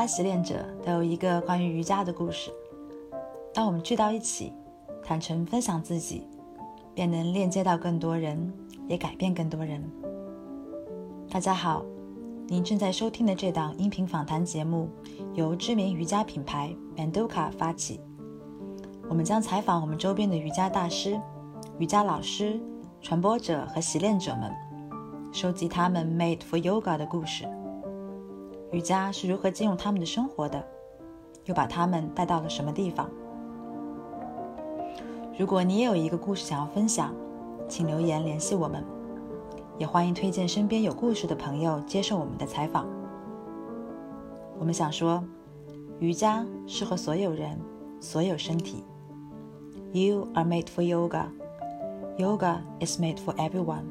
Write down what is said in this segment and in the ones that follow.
伽习练者都有一个关于瑜伽的故事。当我们聚到一起，坦诚分享自己，便能链接到更多人，也改变更多人。大家好，您正在收听的这档音频访谈节目由知名瑜伽品牌 Manduka 发起。我们将采访我们周边的瑜伽大师、瑜伽老师、传播者和习练者们，收集他们 Made for Yoga 的故事。瑜伽是如何进入他们的生活的，又把他们带到了什么地方？如果你也有一个故事想要分享，请留言联系我们，也欢迎推荐身边有故事的朋友接受我们的采访。我们想说，瑜伽适合所有人，所有身体。You are made for yoga. Yoga is made for everyone.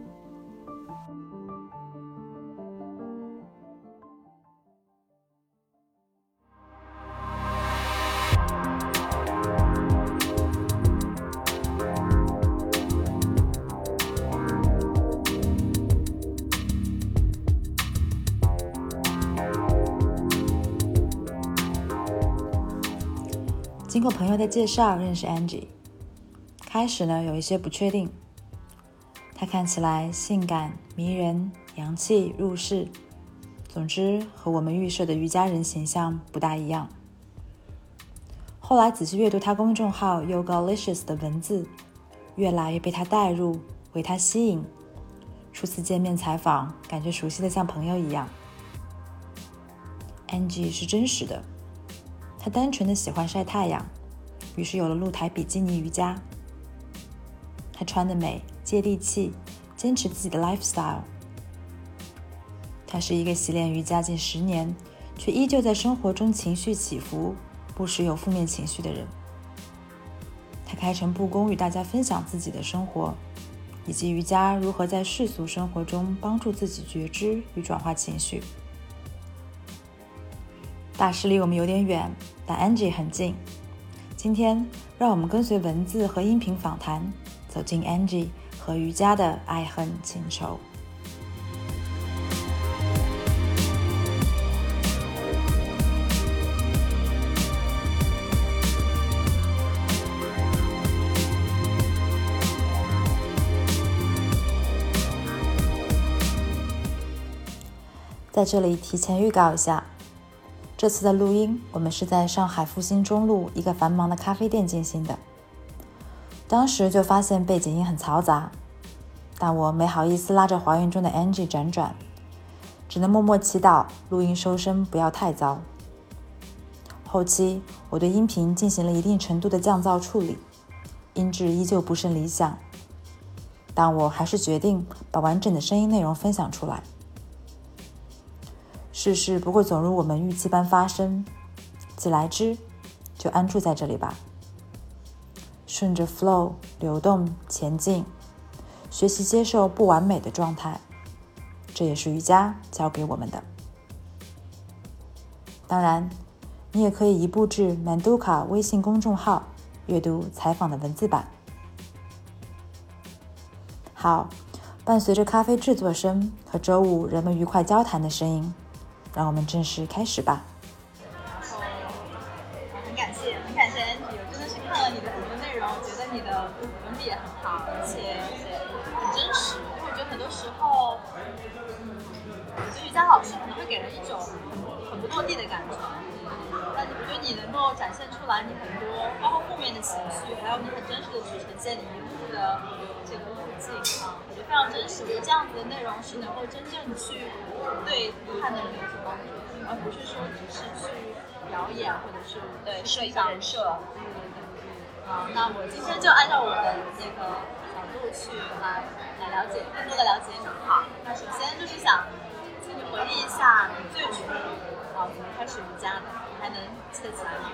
友的介绍认识 Angie，开始呢有一些不确定。她看起来性感迷人、洋气入世，总之和我们预设的瑜伽人形象不大一样。后来仔细阅读她公众号 Yogalicious 的文字，越来越被她带入，为她吸引。初次见面采访，感觉熟悉的像朋友一样。Angie 是真实的。她单纯的喜欢晒太阳，于是有了露台比基尼瑜伽。他穿的美，接地气，坚持自己的 lifestyle。他是一个习练瑜伽近十年，却依旧在生活中情绪起伏，不时有负面情绪的人。他开诚布公与大家分享自己的生活，以及瑜伽如何在世俗生活中帮助自己觉知与转化情绪。大师离我们有点远，但 Angie 很近。今天，让我们跟随文字和音频访谈，走进 Angie 和瑜伽的爱恨情仇。在这里提前预告一下。这次的录音，我们是在上海复兴中路一个繁忙的咖啡店进行的。当时就发现背景音很嘈杂，但我没好意思拉着怀孕中的 Angie 辗转，只能默默祈祷录音收声不要太糟。后期我对音频进行了一定程度的降噪处理，音质依旧不甚理想，但我还是决定把完整的声音内容分享出来。世事不会总如我们预期般发生，既来之，就安住在这里吧。顺着 flow 流动前进，学习接受不完美的状态，这也是瑜伽教给我们的。当然，你也可以移步至 Manduka 微信公众号阅读采访的文字版。好，伴随着咖啡制作声和周五人们愉快交谈的声音。让我们正式开始吧。设一个人设。好，那我今天就按照我的那个角度去来来了解，更多的了解你。好，那首先就是想请你回忆一下你最初啊怎么开始瑜伽的。还能记得起来吗？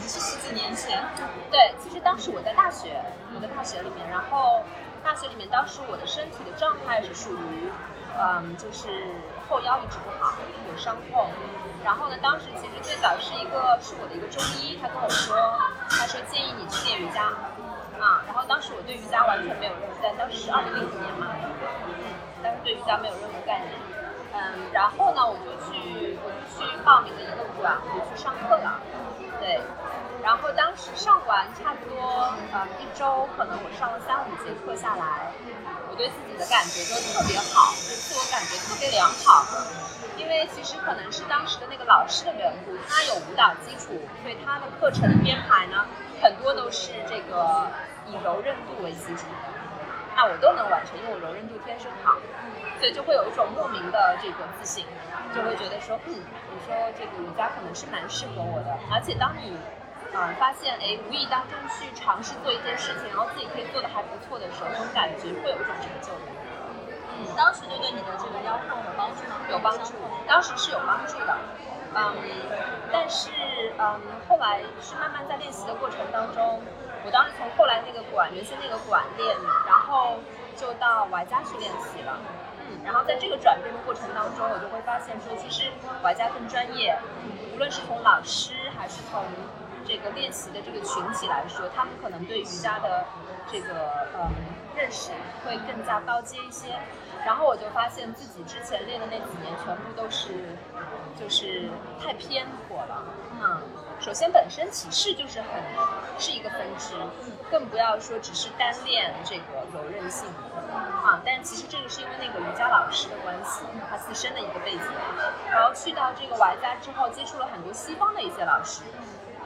是十几年前。对，其实当时我在大学，我在大学里面，然后大学里面当时我的身体的状态是属于，嗯，就是后腰一直不好，有伤痛。然后呢，当时其实最早是一个是我的一个中医，他跟我说，他说建议你去练瑜伽，啊，然后当时我对瑜伽完全没有任何，但当时是二零零五年嘛，嗯，但是对瑜伽没有任何概念。嗯，然后呢，我就去，我就去。报名了一个馆，我就去上课了。然后当时上完差不多呃一周，可能我上了三五节课下来，我对自己的感觉就特别好，就自我感觉特别良好。因为其实可能是当时的那个老师的缘故，他有舞蹈基础，所以他的课程编排呢，很多都是这个以柔韧度为基础的。那我都能完成，因为我柔韧度天生好，所以就会有一种莫名的这个自信，就会觉得说，嗯，你说这个瑜伽可能是蛮适合我的。而且当你，嗯，发现哎，无意当中去尝试做一件事情，然后自己可以做的还不错的时候，那种感觉会有一种成就感。嗯，当时就对你的这个腰痛有帮助吗？有帮助，当时是有帮助的。嗯，但是嗯，后来是慢慢在练习的过程当中。我当时从后来那个馆，原先那个馆练，然后就到 Y 家去练习了。嗯，然后在这个转变的过程当中，我就会发现说，其实玩家更专业，无论是从老师还是从这个练习的这个群体来说，他们可能对瑜伽的这个嗯认识会更加高阶一些。然后我就发现自己之前练的那几年全部都是就是太偏颇了。嗯。首先，本身骑士就是很是一个分支，更不要说只是单练这个柔韧性啊。但其实这个是因为那个瑜伽老师的关系，他自身的一个背景。然后去到这个 Y 家之后，接触了很多西方的一些老师，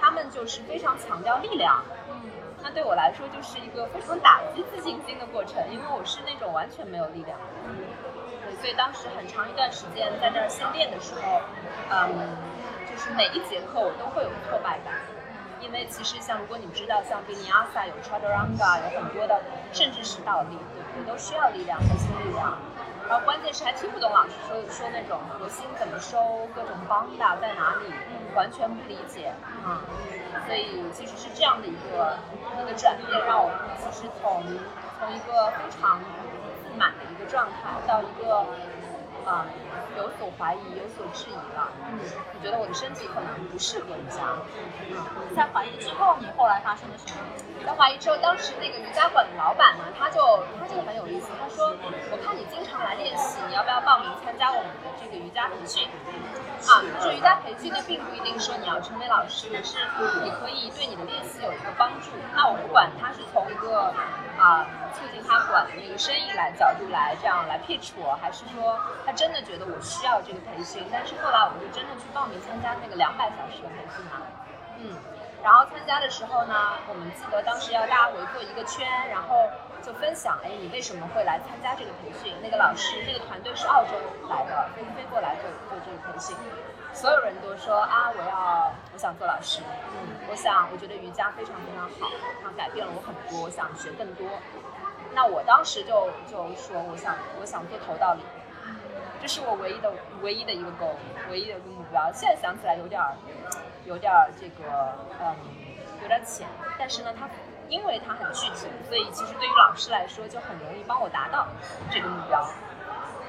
他们就是非常强调力量。嗯那对我来说就是一个非常打击自信心的过程，因为我是那种完全没有力量。对，所以当时很长一段时间在这儿先练的时候，嗯。就是每一节课我都会有挫败感，因为其实像如果你知道像 Vinyasa 有 Chaturanga 有很多的，甚至是倒立，对不对？都需要力量，核心力量。然后关键是还听不懂老师说说那种核心怎么收，各种 banda 在哪里，完全不理解啊。所以其实是这样的一个一个转变，让我其实从从一个非常自满的一个状态到一个。啊，有所怀疑，有所质疑了。嗯，你觉得我的身体可能不适合瑜伽。嗯，在怀疑之后，你后来发生了什么？在怀疑之后，当时那个瑜伽馆的老板呢，他就他就很有意思，他说，我看你经常来练习，你要不要报名参加我们的这个瑜伽培训？啊，他说瑜伽培训呢，并不一定说你要成为老师，是你可以对你的练习有一个帮助。那我不管他是从一个啊促进他管的那个生意来角度来这样来 pitch 我，还是说他。真的觉得我需要这个培训，但是后来我就真的去报名参加那个两百小时的培训嘛，嗯，然后参加的时候呢，我们记得当时要大家围坐一个圈，然后就分享，哎，你为什么会来参加这个培训？那个老师，那个团队是澳洲来的，飞飞过来做做这个培训，所有人都说啊，我要，我想做老师，嗯，我想，我觉得瑜伽非常非常好，它改变了我很多，我想学更多。那我当时就就说，我想，我想做头道理。这是我唯一的、唯一的一个 goal，唯一的一个目标。现在想起来有点儿，有点儿这个，嗯，有点浅。但是呢，它因为它很具体，所以其实对于老师来说就很容易帮我达到这个目标。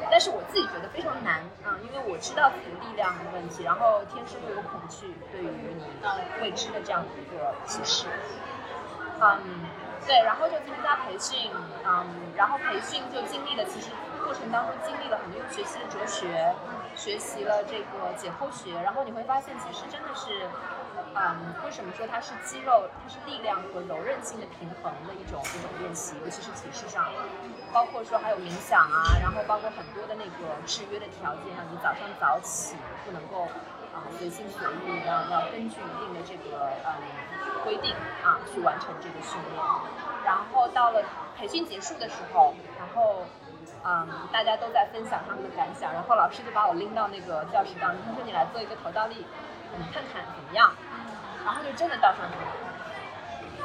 但是我自己觉得非常难啊，因为我知道自己的力量的问题，然后天生会有恐惧，对于你未知的这样的一个启示。嗯，对，然后就参加培训，嗯，然后培训就经历了其实。过程当中经历了很多，学习了哲学，学习了这个解剖学，然后你会发现，其实真的是，嗯，为什么说它是肌肉，它是力量和柔韧性的平衡的一种一种练习，尤其是体式上，包括说还有冥想啊，然后包括很多的那个制约的条件啊，你早上早起不能够啊随心所欲，要要根据一定的这个嗯规定啊去完成这个训练，然后到了培训结束的时候，然后。嗯，大家都在分享他们的感想，然后老师就把我拎到那个教室当中，他说你来做一个头倒立，你看看怎么样？然后就真的倒上去了。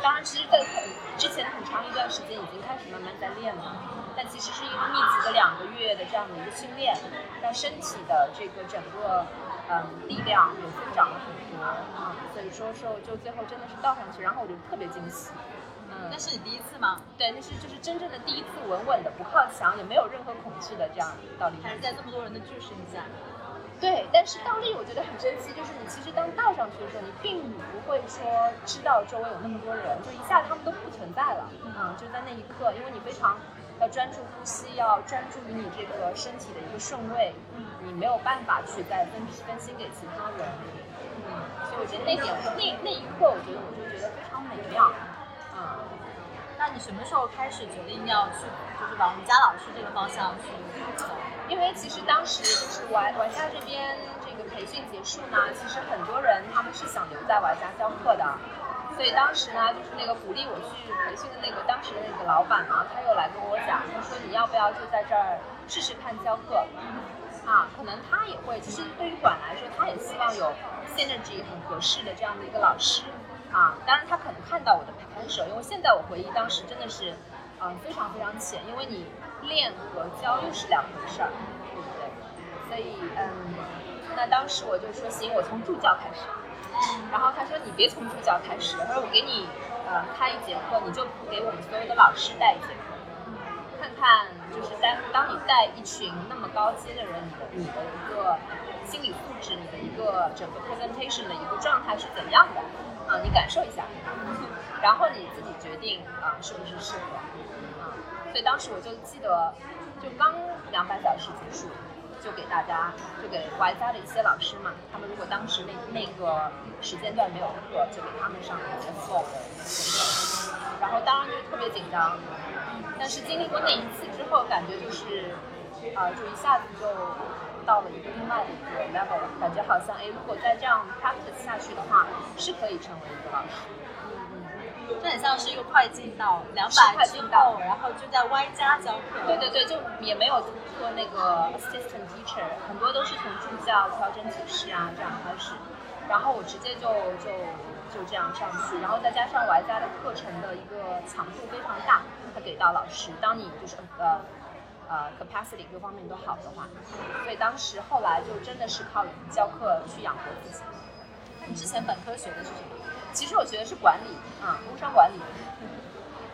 当然，其实在很之前很长一段时间已经开始慢慢在练了，但其实是一个密集的两个月的这样的一个训练，让身体的这个整个嗯力量也增长了很多啊，所以说说就最后真的是倒上去，然后我就特别惊喜。嗯那是你第一次吗？对，那是就是真正的第一次，稳稳的，不靠墙，也没有任何恐惧的这样倒立。还是在这么多人的注视下。对，但是倒立我觉得很神奇，就是你其实当倒上去的时候，你并不会说知道周围有那么多人，就一下他们都不存在了。嗯，就在那一刻，因为你非常要专注呼吸，要专注于你这个身体的一个顺位，你没有办法去再分分心给其他人。嗯，所以我觉得那点那那一刻，我觉得我就觉得非常美妙。嗯，那你什么时候开始决定要去，就是往瑜伽老师这个方向去走？因为其实当时就是玩玩家这边这个培训结束呢，其实很多人他们是想留在玩家教课的。所以当时呢，就是那个鼓励我去培训的那个当时的那个老板嘛，他又来跟我讲，他说你要不要就在这儿试试看教课，啊，可能他也会，其实对于馆来说，他也希望有 synergy 很合适的这样的一个老师，啊，当然他可能看到我的 potential，因为现在我回忆当时真的是，嗯，非常非常浅，因为你练和教又是两回事儿，对不对？所以嗯，那当时我就说行，我从助教开始。然后他说：“你别从助教开始，他说我给你呃开一节课，你就给我们所有的老师带一节课，看看就是当当你带一群那么高阶的人，你的你的一个心理素质，你的一个整个 presentation 的一个状态是怎样的啊？你感受一下，然后你自己决定啊是不是适合？所以当时我就记得，就刚两百小时结束。”就给大家，就给玩家的一些老师嘛，他们如果当时那那个时间段没有课，就给他们上一些 f o 的然后当然就特别紧张，但是经历过那一次之后，感觉就是，啊，就一下子就到了一个另外的一个 level 了，感觉好像哎，如果再这样 practice 下去的话，是可以成为一个老师。就很像是一个快进到两百之后，然后就在 Y 加教课。对对对，就也没有做那个 assistant teacher，很多都是从助教、调整体式啊这样开始，然后我直接就就就这样上去，然后再加上 Y 加的课程的一个强度非常大，他给到老师，当你就是呃呃 capacity 各方面都好的话，所以当时后来就真的是靠教课去养活自己。那你之前本科学的是什么？其实我学的是管理啊，工商管理。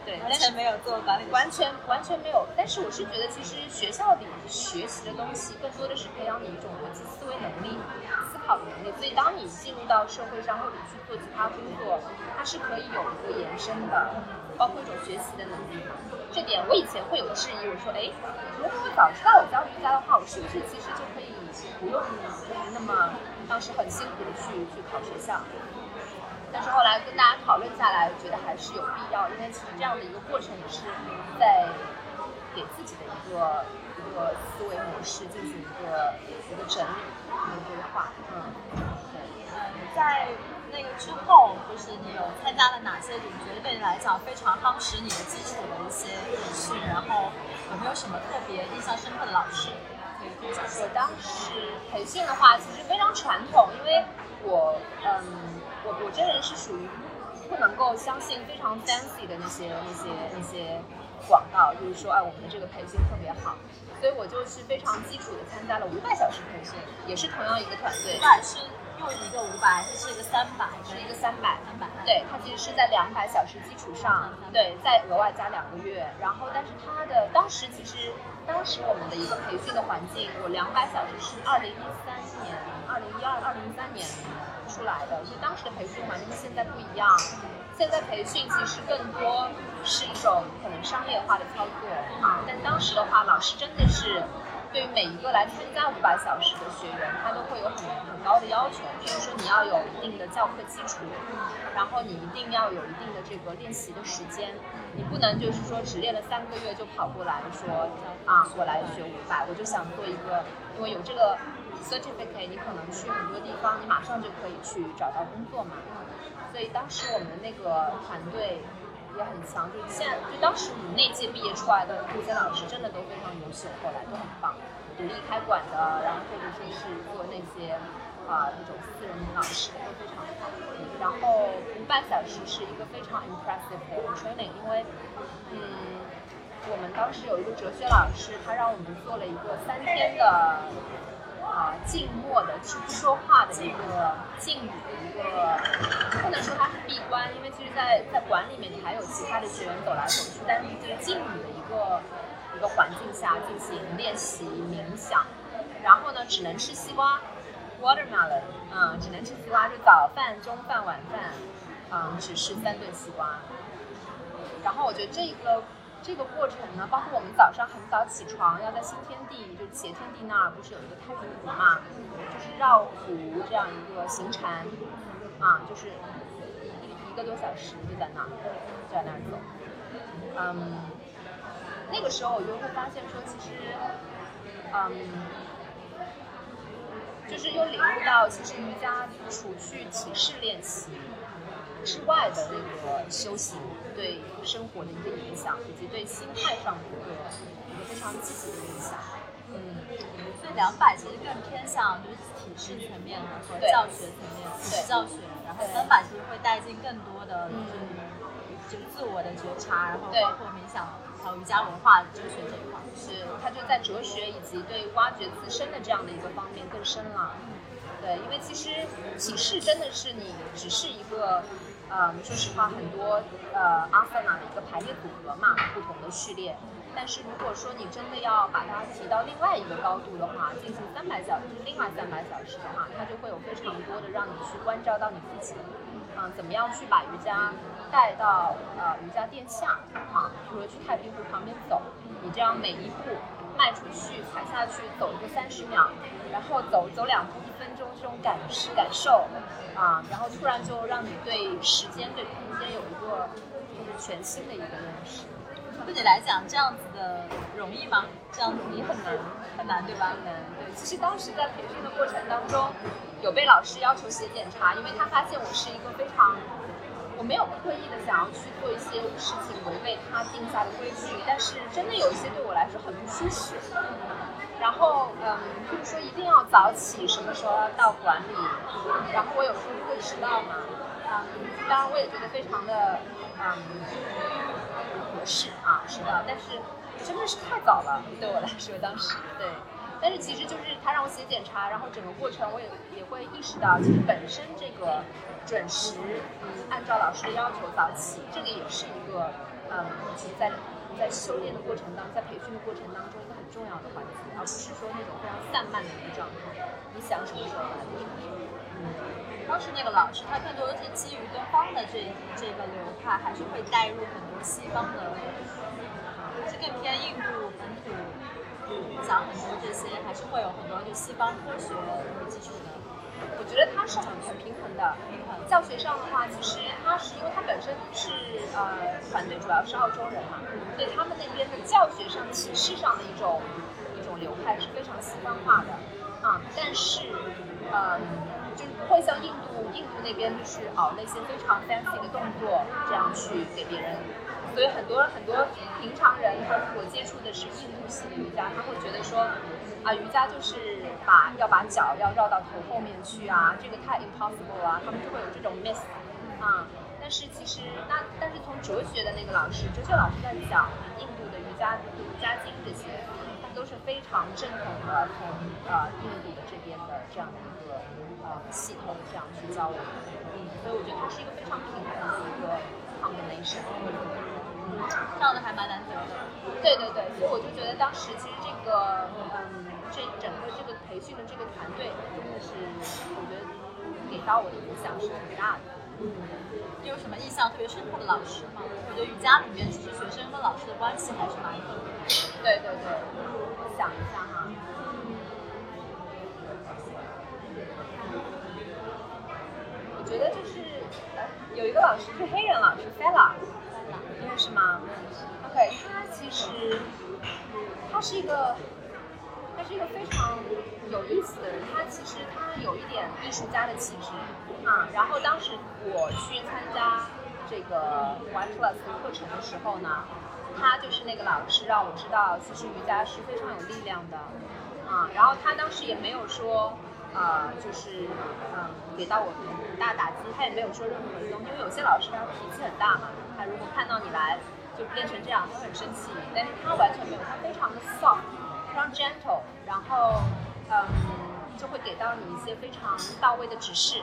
对，完全没有做管理，完全完全没有。但是我是觉得，其实学校里学习的东西，更多的是培养你一种逻辑思维能力、思考的能力。所以，当你进入到社会上或者去做其他工作，它是可以有一个延伸的，包括一种学习的能力。这点我以前会有质疑，我说，哎，如果我早知道我教瑜伽的话，我是不是其实就可以不用那么当时很辛苦的去去考学校？但是后来跟大家讨论下来，觉得还是有必要，因为其实这样的一个过程也是在给自己的一个一个思维模式进行一个一个整理、一个规划。嗯，对。嗯，在那个之后，就是你有参加了哪些你觉得对你来讲非常夯实你的基础的一些培训？然后有没有什么特别印象深刻的老师？我当时培训的话，其实非常传统，因为我嗯。我我这人是属于不能够相信非常 fancy 的那些那些那些广告，就是说哎我们的这个培训特别好，所以我就是非常基础的参加了五百小时培训，也是同样一个团队。五百是用一个五百，还是一个三百？是一个三百。三百。对，它其实是在两百小时基础上，对，再额外加两个月。然后，但是它的当时其实当时我们的一个培训的环境，我两百小时是二零一三年、二零一二、二零一三年。出来的，所以当时的培训环境跟现在不一样。现在培训其实更多是一种可能商业化的操作啊，但当时的话，老师真的是对于每一个来参加五百小时的学员，他都会有很很高的要求。就是说你要有一定的教课基础，然后你一定要有一定的这个练习的时间，你不能就是说只练了三个月就跑过来说啊，我来学五百，我就想做一个，因为有这个。certificate，你可能去很多地方，你马上就可以去找到工作嘛。所以当时我们那个团队也很强，就现在就当时我们那届毕业出来的这些老师真的都非常优秀，后来都很棒，独立开馆的，然后或者说是做那些啊那种私人老师都非常好。然后五百小时是一个非常 impressive 的 training，因为嗯，我们当时有一个哲学老师，他让我们做了一个三天的。啊，静默的，是不说话的一个静语的一个，不能说它是闭关，因为其实，在在馆里面你还有其他的学员走来走去，但是这个静语的一个一个环境下进行练习冥想，然后呢，只能吃西瓜，watermelon，嗯，只能吃西瓜，就早饭、中饭、晚饭，嗯，只吃三顿西瓜。然后我觉得这个这个过程呢，包括我们早上很早起床，要在新天地，就是挟天地那儿，不是有一个太平湖嘛，就是绕湖这样一个行禅，啊，就是一一个多小时就在那儿，就在那儿走。嗯，那个时候我就会发现说，其实，嗯，就是又领悟到，其实瑜伽除去体式练习之外的那个修行，对生活的一个影响，以及对心态上的一个一个非常积极的影响。嗯，所以两百其实更偏向就是体式层面的和教学层面，体式教学，然后三百其实会带进更多的嗯就是就是自我的觉察，然后包括冥想还有瑜伽文化哲学这一块。是，它就在哲学以及对挖掘自身的这样的一个方面更深了。对，因为其实启示真的是你只是一个，呃，说实话，很多呃阿萨那的一个排列组合嘛，不同的序列。但是如果说你真的要把它提到另外一个高度的话，进行三百小时，另外三百小时的话，它就会有非常多的让你去关照到你自己，嗯、怎么样去把瑜伽带到呃瑜伽垫下啊，比如说去太平湖旁边走，你这样每一步迈出去，踩下去，走一个三十秒，然后走走两步这种，这种感感受啊，然后突然就让你对时间、对空间有一个就是全新的一个认识。对你来讲，这样子的容易吗？这样子你很难，很难，对吧？难，对。其实当时在培训的过程当中，有被老师要求写检查，因为他发现我是一个非常，我没有刻意的想要去做一些事情违背他定下的规矩，但是真的有一些对我来说很不舒适。然后，嗯，比如说一定要早起，什么时候要到馆里，然后我有时候会迟到嘛，嗯，当然我也觉得非常的，嗯，不合适啊，迟到，但是真的是太早了，对我来说当时对。但是其实就是他让我写检查，然后整个过程我也也会意识到，其实本身这个准时，嗯，按照老师的要求早起，这个也是一个，嗯，其实在在修炼的过程当中，在培训的过程当中一个很重要的环节，而不是说那种非常散漫的一个状态，你想什么时候来就什么时候。嗯，当时那个老师他更多的是基于东方的这这个流派，还是会带入很多西方的，是更偏印度讲很多这些，还是会有很多就西方科学为基础的。我觉得它是很很平衡的。教学上的话，其实它是因为它本身是呃团队主要是澳洲人嘛，所以他们那边的教学上、体式上的一种一种流派是非常西方化的啊。但是嗯，就是不会像印度印度那边就是哦那些非常 fancy 的动作这样去给别人。所以很多很多平常人，他如果接触的是印度系的瑜伽，他会觉得说，啊，瑜伽就是把要把脚要绕到头后面去啊，这个太 impossible 啊，他们就会有这种 miss 啊。但是其实那但是从哲学的那个老师，哲学老师在讲印度的瑜伽瑜伽经这些，他们都是非常正统的从呃印度的这边的这样的一个呃系统这样去教我们，嗯，所以我觉得它是一个非常平衡的一个 combination。这样的还蛮难得的。对对对，所以我就觉得当时其实这个，嗯，这整个这个培训的这个团队真的是，我觉得给到我的影响是很大的。你有什么印象特别深刻的老师吗？我觉得瑜伽里面其实学生跟老师的关系还是蛮特别的。对对对，我想一下哈。我觉得就是，呃，有一个老师是黑人老师，Fella 认识吗？OK，他其实他是一个，他是一个非常有意思的人。他其实他有一点艺术家的气质啊。然后当时我去参加这个 Y Plus 的课程的时候呢，他就是那个老师让我知道，其实瑜伽是非常有力量的啊。然后他当时也没有说。呃，就是嗯，给到我很大打击，他也没有说任何的东西，因为有些老师他脾气很大嘛，他如果看到你来就变成这样，他很生气，但是他完全没有，他非常的 soft，非常 gentle，然后嗯，就会给到你一些非常到位的指示。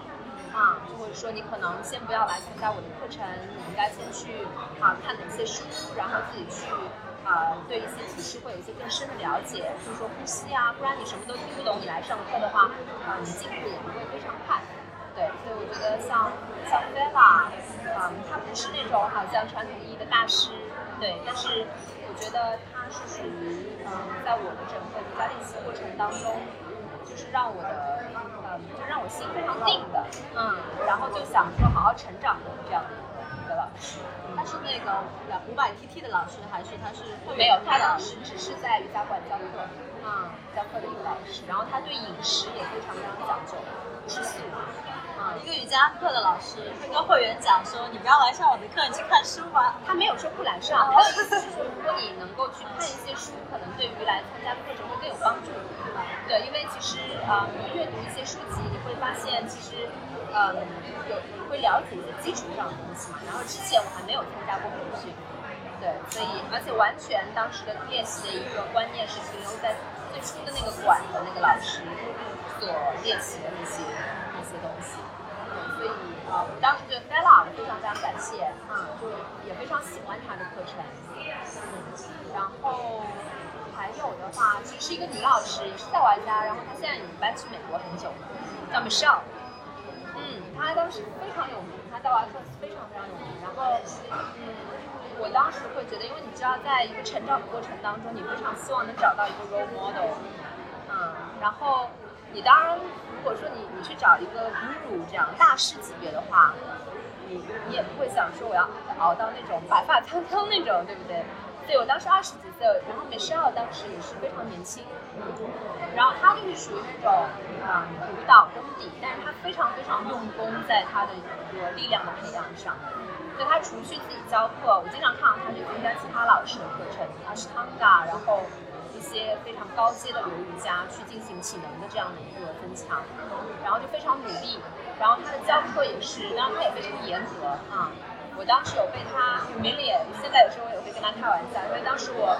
啊，就会说你可能先不要来参加我的课程，你应该先去啊看哪些书，然后自己去啊对一些体式会有一些更深的了解，就是说呼吸啊，不然你什么都听不懂，你来上课的话，啊你进步也不会非常快。对，所以我觉得像像 Bella，啊，他不是那种好像传统意义的大师，对，但是我觉得它是属于嗯，在我的整个瑜伽练习过程当中，就是让我的嗯，就让我心非常定的，嗯，然后就想说好好成长的这样的老师。他是那个两五百 TT 的老师，还是他是会没有，他的当时只是在瑜伽馆教课，啊、教课的一个老师，然后他对饮食也非常非常讲究，吃素，啊、一个瑜伽课的老师会跟会员讲说，你不要来上我的课，你去看书吧。他没有说不来上，他的意思是说，如果你能够去看一些书，可能对于来参加课程会更有帮助。对，因为其实啊、呃，你阅读一些书籍，你会发现其实，嗯、有会了解一些基础上的东西嘛。然后之前我还没有参加过培训，对，所以而且完全当时的练习的一个观念是停留在最初的那个馆的那个老师所练习的那些那些东西。所以、呃，我当时觉得 Stella 非常非常感谢啊、就也非常喜欢她的课程。嗯，然后还有的话，其实是一个女老师，也是在玩家，然后她现在已经搬去美国很久了，叫 Michelle。嗯，他当时非常有名，他在玩课非常非常有名。然后，嗯，我当时会觉得，因为你知道，在一个成长的过程当中，你非常希望能找到一个 role model。嗯，然后你当然，如果说你你去找一个 guru 这样大师级别的话，你你也不会想说我要熬到那种白发苍苍那种，对不对？对我当时二十几岁，然后 Michelle 当时也是非常年轻，然后她就是属于那种嗯舞蹈功底，但是她非常非常用功在她的一个力量的培养上。所以她除去自己教课，我经常看到她去参加其他老师的课程，阿斯汤嘎，然后一些非常高阶的流瑜伽去进行体能的这样的一个增强，然后就非常努力。然后她的教课也是，当然她也非常严格啊。我当时有被他 humiliate，现在有时候也会跟他开玩笑，因为当时我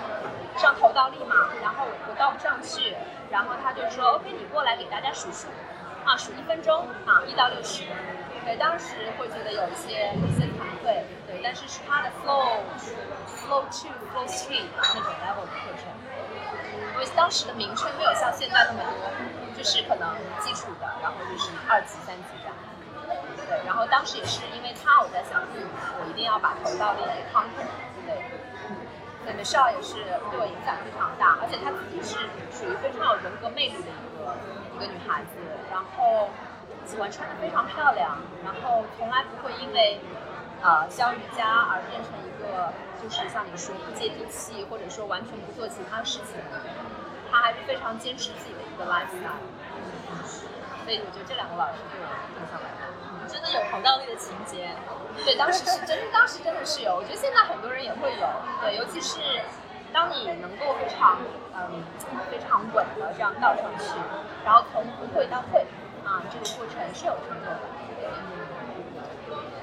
上头倒立嘛，然后我倒不上去，然后他就说 OK，你过来给大家数数，啊，数一分钟啊，一到六十。对，当时会觉得有一些有些惭愧，对，但是是他的 flow flow two flow three 那种 level 的课程，因为当时的名称没有像现在那么多，就是可能基础的，然后就是二级、三级这样。然后当时也是因为他，我在想，嗯，我一定要把头倒立给 conquer。对，对，Michelle 也是对我影响非常大，而且她自己是属于非常有人格魅力的一个一个女孩子，然后喜欢穿的非常漂亮，然后从来不会因为呃教瑜伽而变成一个就是像你说不接地气，或者说完全不做其他事情的人，她还是非常坚持自己的一个 lifestyle。所以我觉得这两个老师对我影响蛮大。真的有头倒立的情节，对，当时是真，当时真的是有。我觉得现在很多人也会有，对，尤其是当你能够非常，嗯，非常稳的这样倒上去，然后从不会到会，啊，这个过程是有成就的。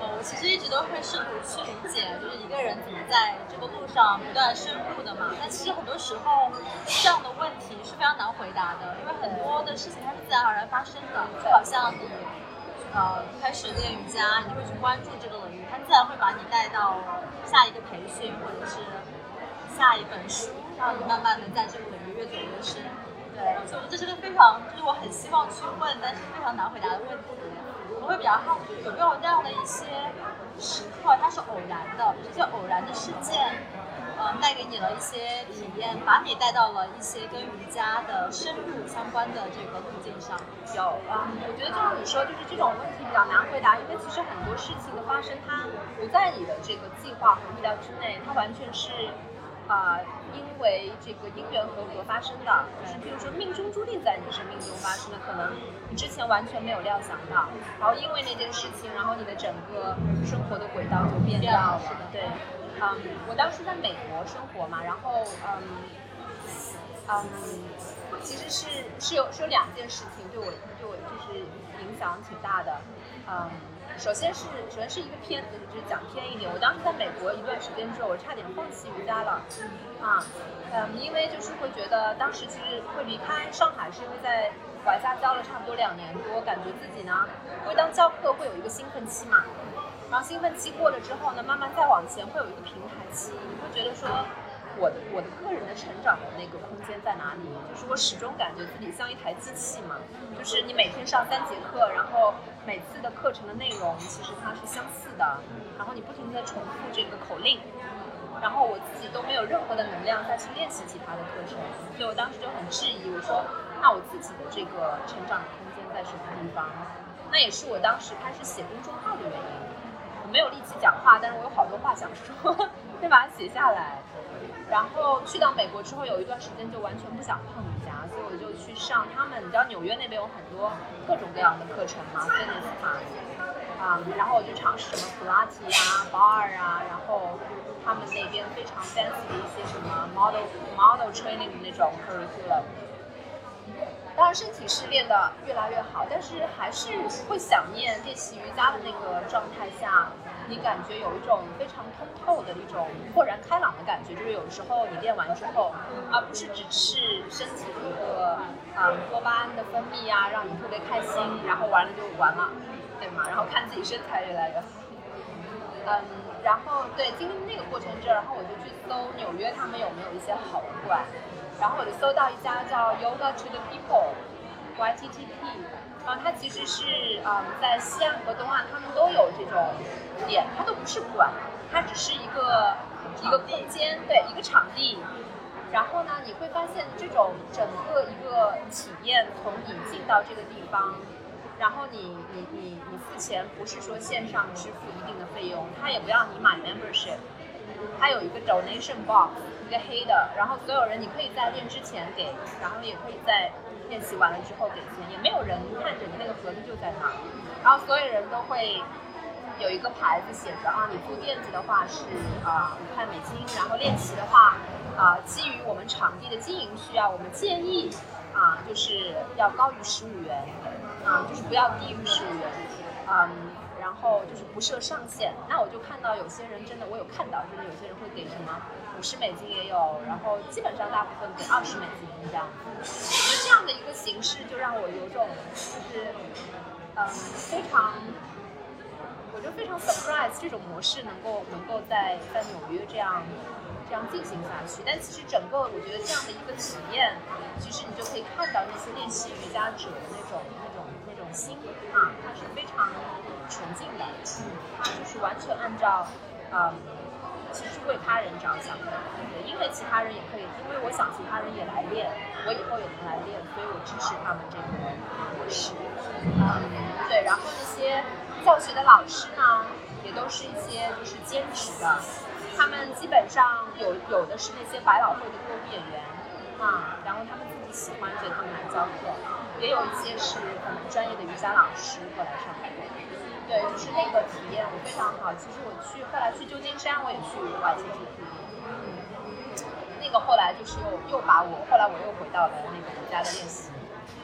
呃，我其实一直都会试图去理解，就是一个人怎么在这个路上不断深入的嘛。但其实很多时候，这样的问题是非常难回答的，因为很多的事情它是自然而然发生的，就好像你。呃，开始练瑜伽，你会去关注这个领域，它自然会把你带到下一个培训或者是下一本书，让你慢慢的在这个领域越走越深。对，所以我觉得这是个非常，就是我很希望去问，但是非常难回答的问题。我会比较好奇，有没有那样的一些时刻，它是偶然的，这些偶然的事件。呃，带给你了一些体验，把你带到了一些跟瑜伽的深入相关的这个路径上。有啊、嗯，我觉得就是你说，就是这种问题比较难回答，因为其实很多事情的发生，它不在你的这个计划和意料之内，它完全是啊、呃，因为这个因缘和合发生的，就是比如说命中注定在你生命中发生的，可能你之前完全没有料想到，然后因为那件事情，然后你的整个生活的轨道就变掉了，对。嗯，我当时在美国生活嘛，然后嗯嗯，其实是是有是有两件事情对我对我就是影响挺大的。嗯，首先是首先是一个偏就是讲偏一点，我当时在美国一段时间之后，我差点放弃瑜伽了。啊，嗯，因为就是会觉得当时其实会离开上海，是因为在玩家教了差不多两年多，感觉自己呢，因为当教课会有一个兴奋期嘛。然后兴奋期过了之后呢，慢慢再往前会有一个平台期，你会觉得说，我的我的个人的成长的那个空间在哪里？就是我始终感觉自己像一台机器嘛，就是你每天上三节课，然后每次的课程的内容其实它是相似的，然后你不停地在重复这个口令，然后我自己都没有任何的能量再去练习其他的课程，所以我当时就很质疑，我说那我自己的这个成长的空间在什么地方？那也是我当时开始写公众号的原因。没有力气讲话，但是我有好多话想说，先把它写下来。然后去到美国之后，有一段时间就完全不想碰瑜伽，所以我就去上他们。你知道纽约那边有很多各种各样的课程嘛，fitness class，啊，然后我就尝试什么普拉提啊、bar 啊，然后他们那边非常 fancy 的一些什么 model model training 的那种 curriculum。当然身体是练得越来越好，但是还是会想念练习瑜伽的那个状态下，你感觉有一种非常通透的一种豁然开朗的感觉。就是有时候你练完之后，而不是只是身体的一个啊多巴胺的分泌啊，让你特别开心，然后完了就完了，对吗？然后看自己身材越来越好。嗯，然后对经历那个过程之后，然后我就去搜纽约他们有没有一些好的馆。然后我就搜到一家叫 Yoga to the People，YTTP，然后它其实是嗯在西岸和东岸他们都有这种点，它都不是馆，它只是一个一个空间，对，一个场地。然后呢，你会发现这种整个一个体验从你进到这个地方，然后你你你你付钱不是说线上支付一定的费用，它也不要你买 membership，它有一个 donation box。一个黑的，然后所有人你可以在练之前给，然后也可以在练习完了之后给钱，也没有人看着你那个盒子就在那儿，然后所有人都会有一个牌子写着啊，你租垫子的话是啊五块美金，然后练习的话啊基于我们场地的经营需要，我们建议啊就是要高于十五元，啊就是不要低于十五元，嗯，然后就是不设上限。那我就看到有些人真的，我有看到就是有些人会给什么。五十美金也有，然后基本上大部分给二十美金这样。我觉得这样的一个形式就让我有种就是，嗯，非常，我就非常 surprise 这种模式能够能够在在纽约这样这样进行下去。但其实整个我觉得这样的一个体验，其实你就可以看到那些练习瑜伽者的那种那种那种心啊，它是非常纯净的，他就是完全按照嗯。其实是为他人着想的，因为其他人也可以，因为我想其他人也来练，我以后也能来练，所以我支持他们这个模式。嗯，对，然后那些教学的老师呢，也都是一些就是兼职的，他们基本上有有的是那些百老汇的歌舞演员啊，然后他们自己喜欢，所以他们来教课，也有一些是可能专业的瑜伽老师过来上课。对，就是那个体验我非常好。其实我去后来去旧金山，我也去 YTT，嗯，那个后来就是又又把我后来我又回到了那个瑜伽的练习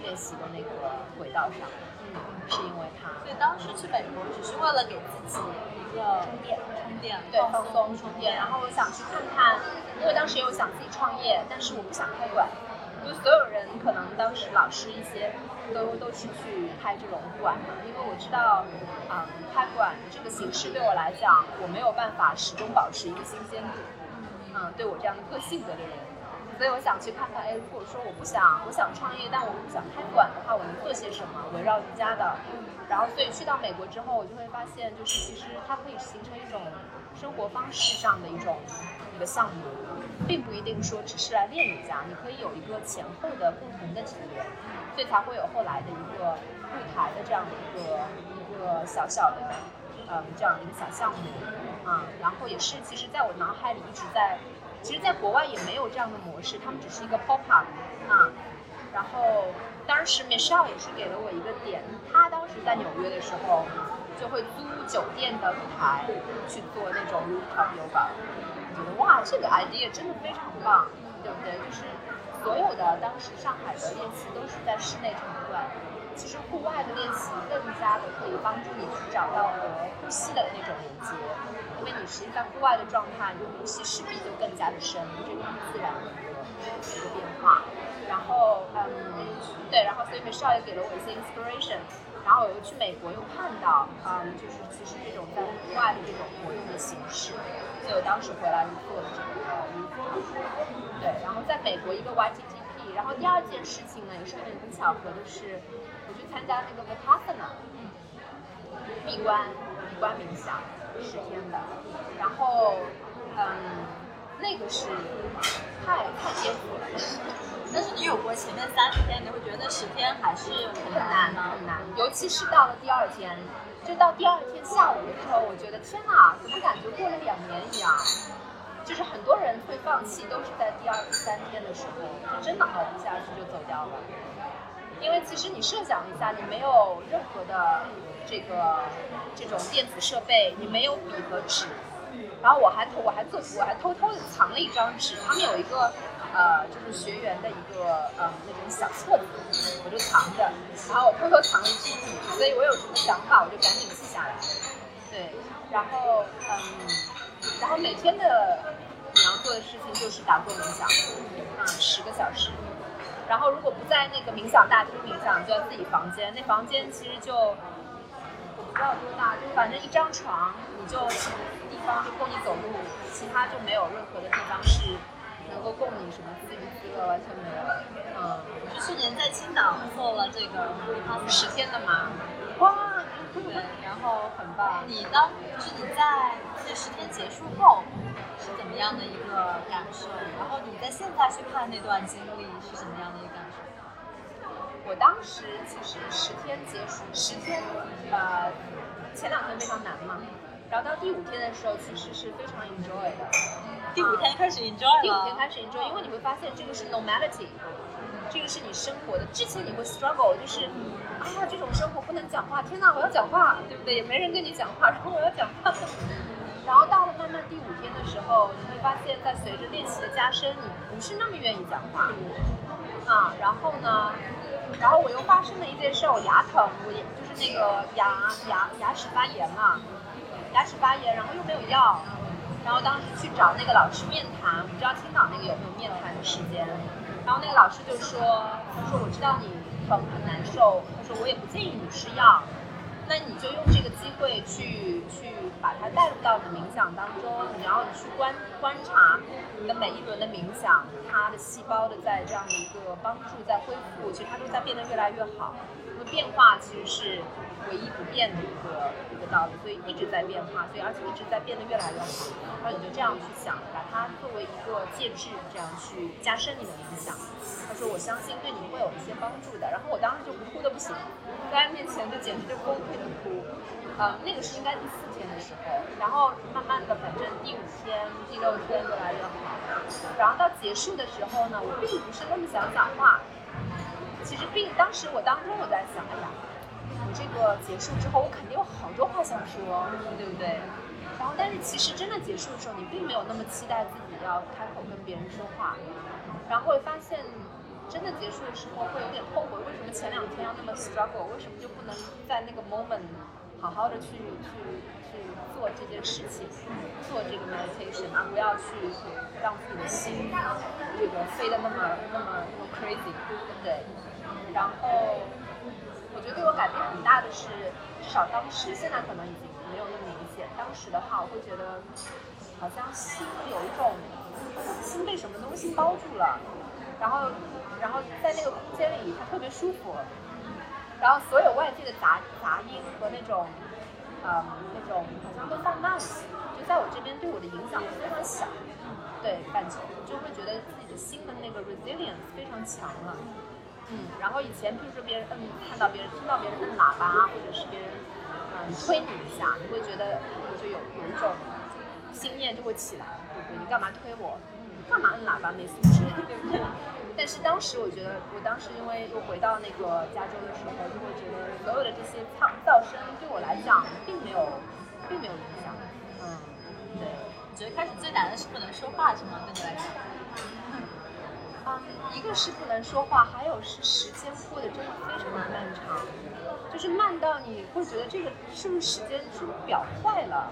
练习的那个轨道上，嗯，是因为他。所以当时去美国只是为了给自己一个充电充电，对，放松充电。然后我想去看看，因为当时有想自己创业，但是我不想开馆。就所有人可能当时老师一些都都是去开这种馆嘛，因为我知道，嗯，开馆这个形式对我来讲，我没有办法始终保持一个新鲜度，嗯，对我这样的个性格的人，所以我想去看看，哎，如果说我不想我想创业，但我不想开馆的话，我能做些什么？围绕瑜伽的，然后所以去到美国之后，我就会发现，就是其实它可以形成一种生活方式上的一种一个项目。并不一定说只是来练瑜伽，你可以有一个前后的共同的体验，所以才会有后来的一个露台的这样的一个一个小小的，嗯，这样的一个小项目，啊，然后也是其实在我脑海里一直在，其实在国外也没有这样的模式，他们只是一个 pop up，啊，然后当时 Michelle 也是给了我一个点，他当时在纽约的时候就会租酒店的露台去做那种 rooftop yoga。哇，这个 idea 真的非常棒，对不对？就是所有的当时上海的练习都是在室内场馆，其实户外的练习更加的可以帮助你去找到和呼吸的那种连接，因为你实际在户外的状态，你呼吸势必就更加的深，这个自然的一个一个变化。然后，嗯，对，然后所以 Michelle 也给了我一些 inspiration，然后我又去美国又看到，嗯，就是其实这种在国外的这种活动的形式。所以我当时回来就做了这个，对，然后在美国一个 YTTP，然后第二件事情呢，也是很很巧合的是，我去参加那个 Vipassana，闭关闭关冥想十天的，然后嗯，那个是太太颠覆了。但是你有过前面三十天，你会觉得那十天还是很难吗？很难，尤其是到了第二天，就到第二天下午的时候，我觉得天哪，怎么感觉过了两年一样？就是很多人会放弃，都是在第二、第三天的时候，就真的熬不下去就走掉了。因为其实你设想一下，你没有任何的这个这种电子设备，你没有笔和纸，然后我还偷我还做我还偷偷的藏了一张纸，他们有一个呃就是学员的一个呃那种小册子，我就藏着，然后我偷偷藏了一支笔，所以我有什么想法我就赶紧记下来。对，然后嗯。然后每天的你要做的事情就是打坐冥想，嗯，十个小时。然后如果不在那个冥想大厅冥想，就在自己房间。那房间其实就我不知道多大，就反正一张床，你就地方就够你走路，其他就没有任何的地方是能够供你什么自娱自乐，完全没有。嗯，就去年在青岛做了这个十天的嘛。哇，对，然后很棒。你当就是你在这十天结束后是怎么样的一个感受？然后你在现在去看那段经历是什么样的一个感受？我当时其实十天结束，十天呃前两天非常难嘛，然后到第五天的时候其实是非常 enjoy 的。第五天开始 enjoy 第五天开始 enjoy，因为你会发现这个是 normality。这个是你生活的，之前你会 struggle，就是啊，这种生活不能讲话，天哪，我要讲话，对不对？也没人跟你讲话，然后我要讲话。然后到了慢慢第五天的时候，你会发现在随着练习的加深，你不是那么愿意讲话啊。然后呢，然后我又发生了一件事，我牙疼，我就是那个牙牙牙齿发炎嘛，牙齿发炎，然后又没有药，然后当时去找那个老师面谈，不知道青岛那个有没有面谈的时间。然后那个老师就说：“他说我知道你疼很难受，他说我也不建议你吃药，那你就用这个机会去去把它带入到你的冥想当中，然后你去观观察你的每一轮的冥想，它的细胞的在这样的一个帮助在恢复，其实它都在变得越来越好。变化其实是唯一不变的一个一个道理，所以一直在变化，所以而且一直在变得越来越好。然后你就这样去想，把它作为一个介质，这样去加深你的冥想。”他说：“我相信对你会有一些帮助的。”然后我当时就哭的不行，在他面前就简直就崩溃的哭。呃，那个是应该第四天的时候，然后慢慢的，反正第五天、第六天越来越好。然后到结束的时候呢，我并不是那么想讲话。其实并当时我当中我在想，哎呀，我这个结束之后，我肯定有好多话想说，对不对？然后但是其实真的结束的时候，你并没有那么期待自己要开口跟别人说话。然后会发现，真的结束的时候会有点后悔，为什么前两天要那么 struggle？为什么就不能在那个 moment 好好的去去去做这件事情，做这个 meditation，而不要去让自己的心这个飞得那么那么那么 crazy，对不对？然后我觉得对我改变很大的是，至少当时，现在可能已经没有那么明显。当时的话，我会觉得好像心有一种。心被什么东西包住了，然后，然后在那个空间里，它特别舒服，然后所有外界的杂杂音和那种，呃，那种好像都放慢了，就在我这边对我的影响非常小，对，感觉就会觉得自己的心的那个 resilience 非常强了，嗯，然后以前比如说别人摁，看到别人听到别人摁喇叭，或者是别人嗯推你一下，你会觉得就有有一种心念就会起来。对不对你干嘛推我？干嘛摁喇叭没素质，对不对？但是当时我觉得，我当时因为又回到那个加州的时候，就会觉得所有的这些噪噪声对我来讲并没有，并没有影响。嗯，对。觉得开始最难的是不能说话，是吗？对你来讲？一个是不能说话，还有是时间过得真的非常的漫长，就是慢到你会觉得这个是不是时间是不是表坏了？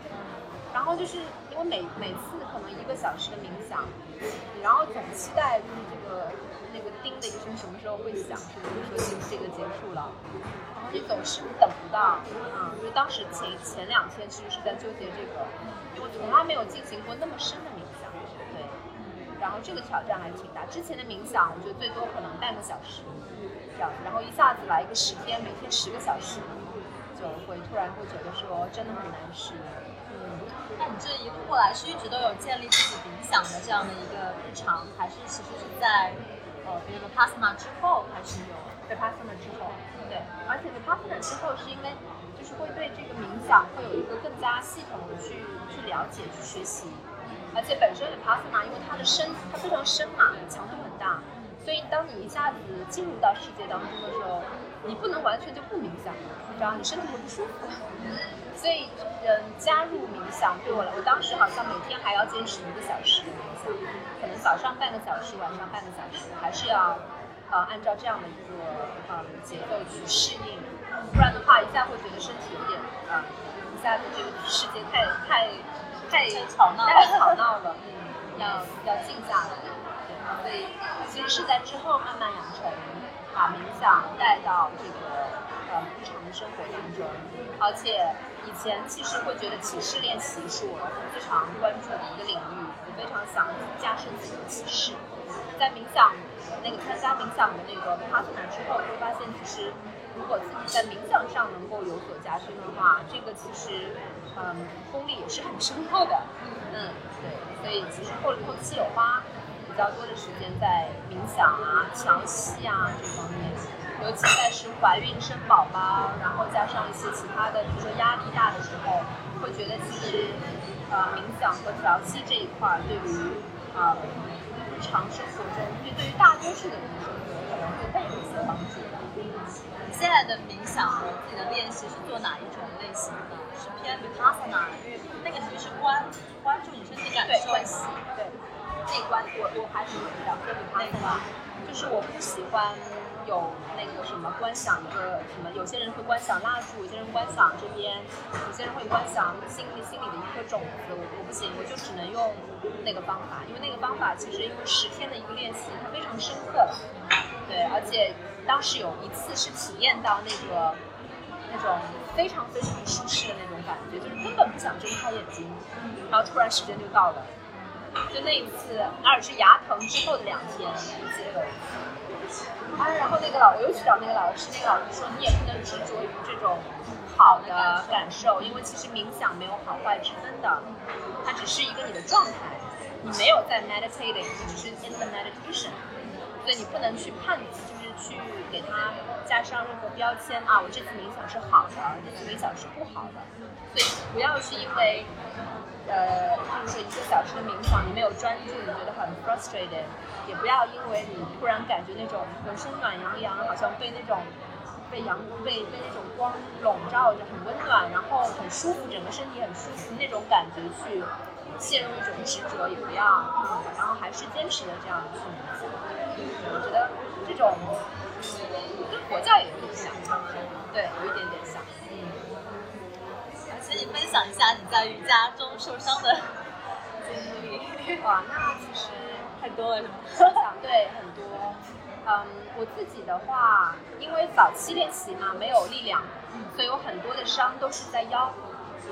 然后就是因为每每次可能一个小时的冥想，然后总期待就是这个那个叮的一声什么时候会响，是不是说这这个结束了？然后你总是等不到，嗯，就当时前前两天其实是在纠结这个，我从来没有进行过那么深的冥想，然后这个挑战还是挺大。之前的冥想我觉得最多可能半个小时这样，然后一下子来一个十天，每天十个小时。就，会突然会觉得说真的很难适应。嗯，那你这一路过来是一直都有建立自己冥想的这样的一个日常，还是其实是在呃比如说 Vipassana 之后开始有 Vipassana 之后？对，而且 Vipassana 之后是因为就是会对这个冥想会有一个更加系统的去去了解、去学习，而且本身 Vipassana 因为它的深它非常深嘛，强度很大，所以当你一下子进入到世界当中的时候，你不能完全就不冥想，你知道你身体会不舒服。所以，嗯，加入冥想对我来，我当时好像每天还要坚持一个小时冥想，可能早上半个小时，晚上半个小时，还是要，呃，按照这样的一个呃节奏去适应，不然的话，一下会觉得身体有点，呃，一下子这个世界太太太吵闹，太吵闹了，嗯，要要静下来，对，所以其实是在之后慢慢养成，把冥想带到这个呃日常的生活当中，而且。以前其实会觉得启示练习是我非常关注的一个领域，我非常想加深自己的启示。在冥想那个参加冥想的那个 partner 之后，会发现其实如果自己在冥想上能够有所加深的话，这个其实嗯功力也是很深厚的。嗯，对，所以其实后后期有花比较多的时间在冥想啊、调息啊这方面。尤其在是怀孕生宝宝，然后加上一些其他的，比如说压力大的时候，会觉得其实，呃，冥想和调息这一块对于，呃，日常生活中，对对于大多数的人生活可能会更有一些帮助。现在的冥想和自己的练习是做哪一种类型的？是偏 vipassana，因为那个其实是关关注你身体感受，对，内观，我我还是比较偏维他纳就是我不喜欢。有那个什么观想一个什么，有些人会观想蜡烛，有些人观想这边，有些人会观想心里心里的一颗种子。我我不行，我就只能用那个方法，因为那个方法其实因为十天的一个练习，它非常深刻了。对，而且当时有一次是体验到那个那种非常非常舒适的那种感觉，就是根本不想睁开眼睛，然后突然时间就到了。就那一次，二是牙疼之后的两天，记得。啊，然后那个老，我又去找那个老师，那个老师说你也不能执着于这种好的感受，因为其实冥想没有好坏之分的，它只是一个你的状态，你没有在 meditating，你只是 in the meditation，所以你不能去判，就去给它加上任何标签啊，我这次冥想是好的，这次冥想是不好的，所以不要是因为。呃，譬如说一个小时的冥想，你没有专注，你觉得很 frustrated，也不要因为你突然感觉那种浑身暖洋洋，好像被那种被阳被被那种光笼罩着，很温暖，然后很舒服，整个身体很舒服那种感觉去陷入一种执着，也不要，然后还是坚持的这样去冥想。我觉得这种跟佛教也有点像，对，有一点点像。请你分享一下你在瑜伽中受伤的经历。哇，那其实太多了，是吗？对，很多。嗯，我自己的话，因为早期练习嘛，没有力量，所以有很多的伤都是在腰。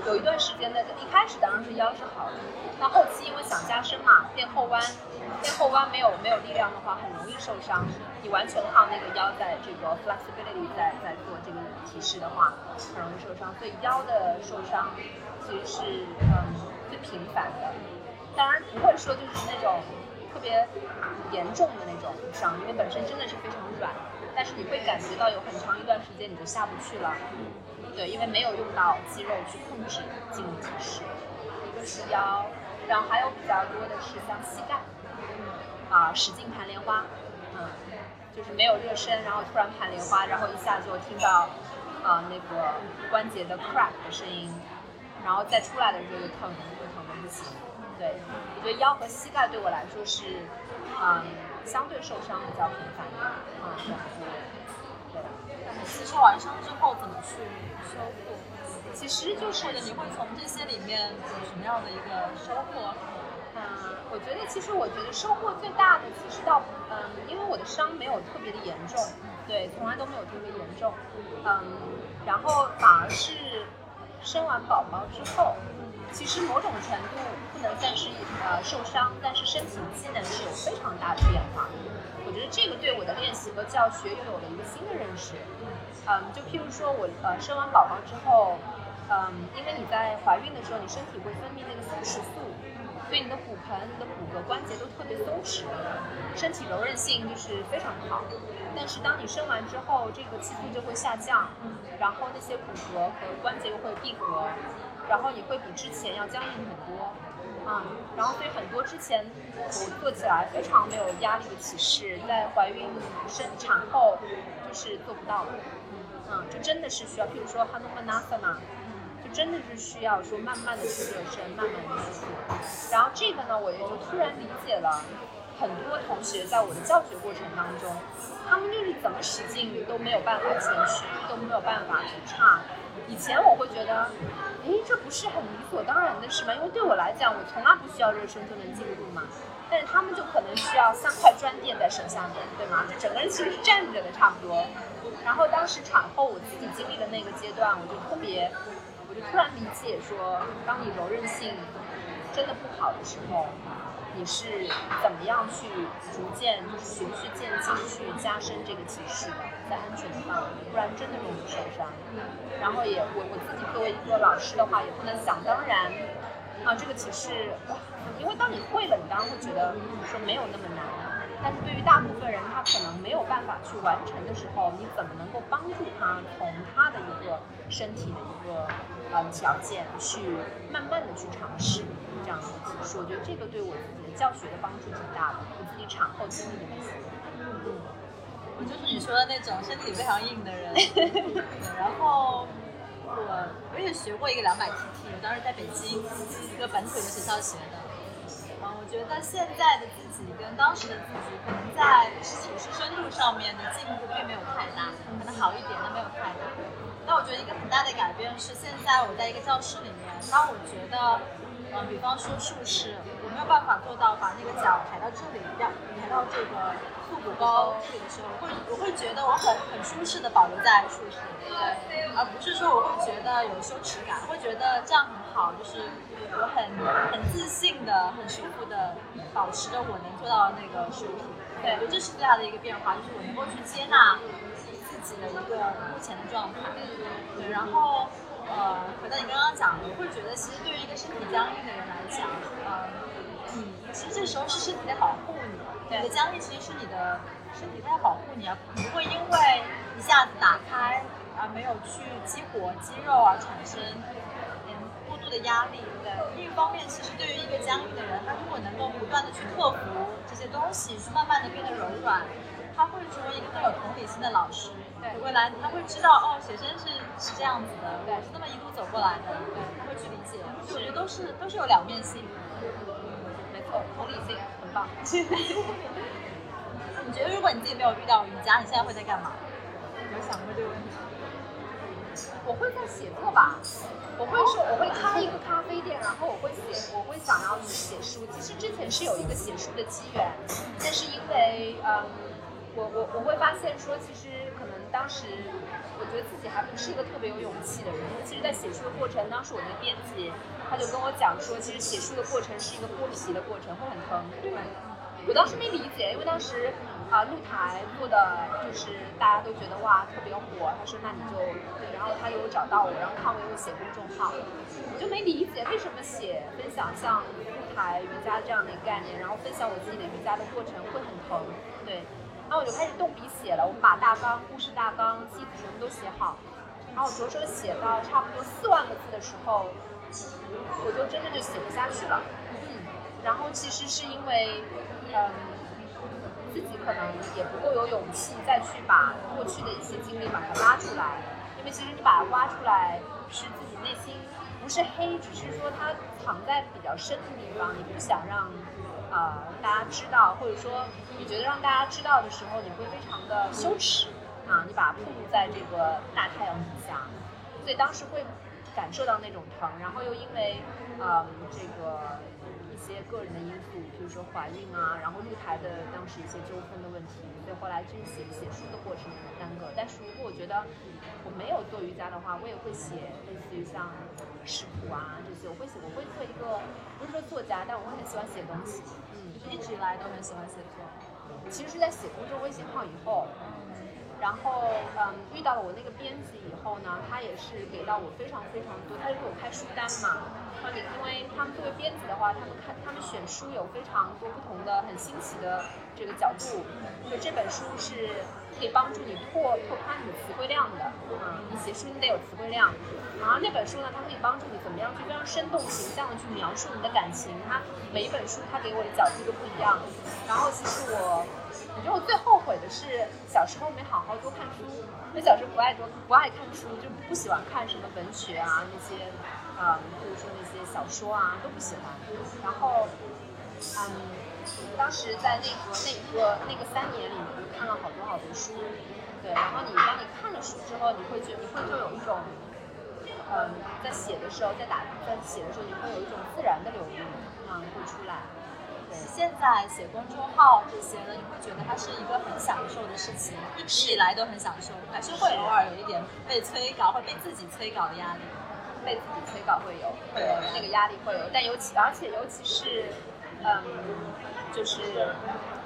有一段时间的，一开始当然是腰是好的，那后期因为想加深嘛，变后弯，变后弯没有没有力量的话，很容易受伤。你完全靠那个腰在这个 flexibility 在在做这个提示的话，很容易受伤。所以腰的受伤其实是嗯最频繁的，当然不会说就是那种特别严重的那种伤，因为本身真的是非常软，但是你会感觉到有很长一段时间你就下不去了。对，因为没有用到肌肉去控制进入体式，一个是腰，然后还有比较多的是像膝盖，啊，使劲盘莲花，嗯，就是没有热身，然后突然盘莲花，然后一下就听到，啊，那个关节的 crack 的声音，然后再出来的时候就疼，就疼的不行。对，我觉得腰和膝盖对我来说是，嗯，相对受伤比较频繁的，嗯，比较多。对。每次受完伤之后怎么去？修复，其实就是你会从这些里面有什么样的一个收获？嗯，我觉得其实我觉得收获最大的，其实到嗯，因为我的伤没有特别的严重，对，从来都没有特别严重，嗯，然后反而是生完宝宝之后，其实某种程度不能算是呃受伤，但是身体机能是有非常大的变化。我觉得这个对我的练习和教学又有了一个新的认识。嗯，就譬如说我呃生完宝宝之后，嗯，因为你在怀孕的时候，你身体会分泌那个松弛素，所以你的骨盆、你的骨骼关节都特别松弛，身体柔韧性就是非常好。但是当你生完之后，这个激素就会下降，然后那些骨骼和关节又会闭合，然后也会比之前要僵硬很多。啊，然后所以很多之前做起来非常没有压力的体式，在怀孕、生产后就是做不到的。嗯，就真的是需要，譬如说 Hanumanasana，就真的是需要说慢慢的去热身，慢慢的去做。然后这个呢，我也就突然理解了很多同学在我的教学过程当中，他们就是怎么使劲都没有办法前屈，都没有办法去叉。以前我会觉得，哎，这不是很理所当然的事吗？因为对我来讲，我从来不需要热身就能进步嘛。但是他们就可能需要三块砖垫在手下面对吗？就整个人其实是站着的差不多。然后当时产后我自己经历的那个阶段，我就特别，我就突然理解说，当你柔韧性真的不好的时候。你是怎么样去逐渐就是循序渐进去加深这个体式的，在安全的范围内，不然真的容易受伤。然后也我我自己作为一个老师的话，也不能想当然啊，这个体式哇，因为当你会了，你当然会觉得说没有那么难。但是对于大部分人，他可能没有办法去完成的时候，你怎么能够帮助他从他的一个身体的一个呃条件去慢慢的去尝试这样的体式？我觉得这个对我自己的。教学的帮助挺大的，我自己产后经历的那些。嗯，我就是你说的那种身体非常硬的人。然后我我也学过一个两百 TT，我当时在北京一个本土的学校学的。嗯，我觉得现在的自己跟当时的自己，可能在体式深度上面的进步并没有太大，可能好一点，但没有太大。那我觉得一个很大的改变是，现在我在一个教室里面，当我觉得。嗯，比方说术式，我没有办法做到把那个脚抬到这里，要抬到这个腹股沟这里的时候，会我会觉得我很很舒适的保留在竖式，对，而不是说我会觉得有羞耻感，会觉得这样很好，就是我很很自信的、很舒服的保持着我能做到那个竖体，对，这是最大的一个变化，就是我能够去接纳自己的一个目前的状态，对，然后。呃，回到你刚刚讲，我会觉得其实对于一个身体僵硬的人来讲，呃，你其实这时候是身体在保护你，的僵硬其实是你的身体在保护你啊，不会因为一下子打开而没有去激活肌肉而产生嗯过度的压力，对。另一方面，其实对于一个僵硬的人，他如果能够不断的去克服这些东西，去慢慢的变得柔软。他会成为一个更有同理心的老师，对未来他会知道哦，学生是是这样子的，我是这么一路走过来的，对，他会去理解，我觉得都是都是有两面性，没错，同理心你觉得如果你自己没有遇到瑜伽，你现在会在干嘛？有想过这个问题？我会在写作吧，我会说我会开一个咖啡店，然后我会写，我会想要去写书。其实之前是有一个写书的机缘，但是因为嗯。我我我会发现说，其实可能当时我觉得自己还不是一个特别有勇气的人，因为其实，在写书的过程，当时我的编辑他就跟我讲说，其实写书的过程是一个剥皮的过程，会很疼。对，我当时没理解，因为当时啊，露台做的就是大家都觉得哇特别火，他说那你就，然后他又找到我，然后看我又写公众号，我就没理解为什么写分享像露台瑜伽这样的一个概念，然后分享我自己的瑜伽的过程会很疼，对。然后我就开始动笔写了，我们把大纲、故事大纲、基础全部都写好。然后我着手写到差不多四万个字的时候，我就真的就写不下去了。嗯。然后其实是因为，嗯，自己可能也不够有勇气再去把过去的一些经历把它挖出来。因为其实你把它挖出来，是自己内心不是黑，只是说它藏在比较深的地方，你不想让。呃，大家知道，或者说你觉得让大家知道的时候，你会非常的羞耻啊！你把它暴露在这个大太阳底下，所以当时会感受到那种疼。然后又因为，嗯，这个些个人的因素，比如说怀孕啊，然后露台的当时一些纠纷的问题，所以后来就是写写书的过程耽搁。但是如果我觉得我没有做瑜伽的话，我也会写类似于像食谱啊这些，我会写，我会做一个不是说作家，但我很喜欢写东西，嗯，就是一直以来都很喜欢写作。其实是在写公众微信号以后。然后，嗯，遇到了我那个编辑以后呢，他也是给到我非常非常多，他就给我开书单嘛。说你，因为他们作为编辑的话，他们看他们选书有非常多不同的很新奇的这个角度。就这本书是可以帮助你拓拓宽你的词汇量的，嗯，你写书你得有词汇量。然后那本书呢，它可以帮助你怎么样去非常生动形象的去描述你的感情。它每一本书它给我的角度都不一样。然后其实我。我觉得我最后悔的是小时候没好好多看书，因为小时候不爱多不爱看书，就不喜欢看什么文学啊那些，嗯，或者说那些小说啊都不喜欢。然后，嗯，当时在那个那个那个三年里，就看了好多好多书，对。然后你当你看了书之后，你会觉你会就有一种，嗯，在写的时候，在打在写的时候，你会有一种自然的流露，嗯，会出来。现在写公众号这些呢，你会觉得它是一个很享受的事情，一直以来都很享受，还是会偶尔有一点被催稿，会被自己催稿的压力，被自己催稿会有，会有那个压力。会有，但尤其而且尤其是，嗯，就是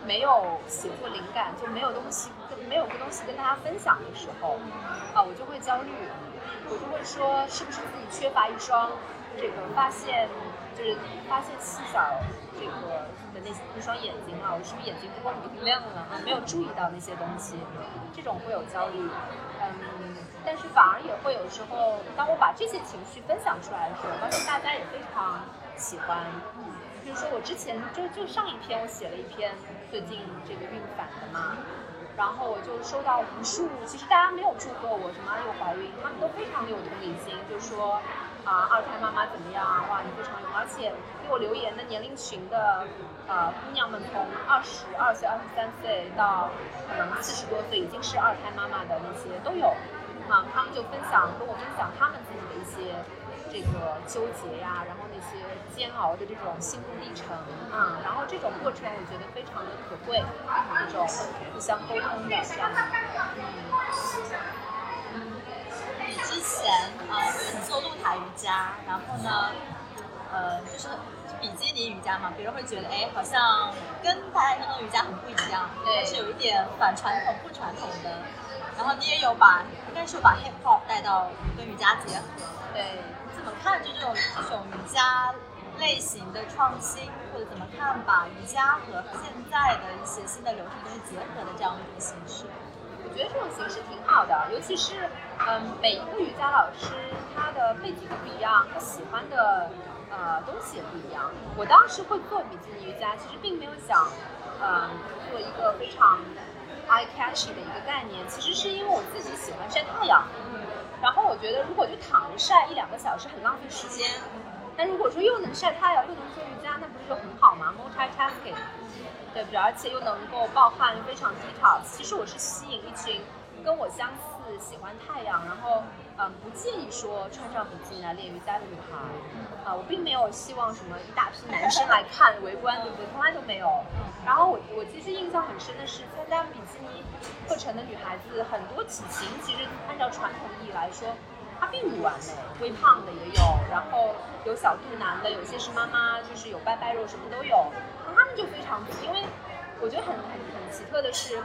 没有写作灵感，就没有东西跟没有个东西跟大家分享的时候，啊，我就会焦虑，我就会说是不是自己缺乏一双这个发现，就是发现细小。这个的那那双眼睛啊，我是不是眼睛不够明亮了啊？没有注意到那些东西，这种会有焦虑。嗯，但是反而也会有时候，当我把这些情绪分享出来的时候，发现大家也非常喜欢。比如说我之前就就上一篇我写了一篇最近这个孕反的嘛，然后我就收到无数，其实大家没有祝贺我什么又怀孕，他们都非常的有同理心，就说。啊，二胎妈妈怎么样啊？哇，你非常有，而且给我留言的年龄群的呃姑娘们，从二十二岁、二十三岁到可能四十多岁已经是二胎妈妈的那些都有，啊，他们就分享跟我分享他们自己的一些这个纠结呀，然后那些煎熬的这种心路历程啊，然后这种过程我觉得非常的可贵，这种互相沟通的这样，嗯。之前啊，做露台瑜伽，然后呢，呃，就是比基尼瑜伽嘛，别人会觉得哎，好像跟大家那种瑜伽很不一样，对，是有一点反传统、不传统的。然后你也有把，应该是把 hip hop 带到跟瑜伽结合，对，怎么看就这种这种瑜伽类型的创新，或者怎么看把瑜伽和现在的一些新的流程东西结合的这样的一种形式？我觉得这种形式挺好的，尤其是，嗯，每一个瑜伽老师他的背景不一样，他喜欢的呃东西也不一样。我当时会做比基尼瑜伽，其实并没有想，嗯，做一个非常 eye catchy 的一个概念，其实是因为我自己喜欢晒太阳，然后我觉得如果就躺着晒一两个小时很浪费时间，但如果说又能晒太阳又能做瑜伽，那不是就很好吗？Multitasking。对不对？而且又能够暴汗，又非常低潮。其实我是吸引一群跟我相似、喜欢太阳，然后嗯不介意说穿上比基尼来练瑜伽的女孩。啊，我并没有希望什么一大批男生来看围观，对不对？从来都没有。然后我我其实印象很深的是，参加比基尼课程的女孩子很多体型，其实按照传统意义来说，她并不完美，微胖的也有，然后有小肚腩的，有些是妈妈，就是有拜拜肉，什么都有。他们就非常，因为我觉得很很很奇特的是，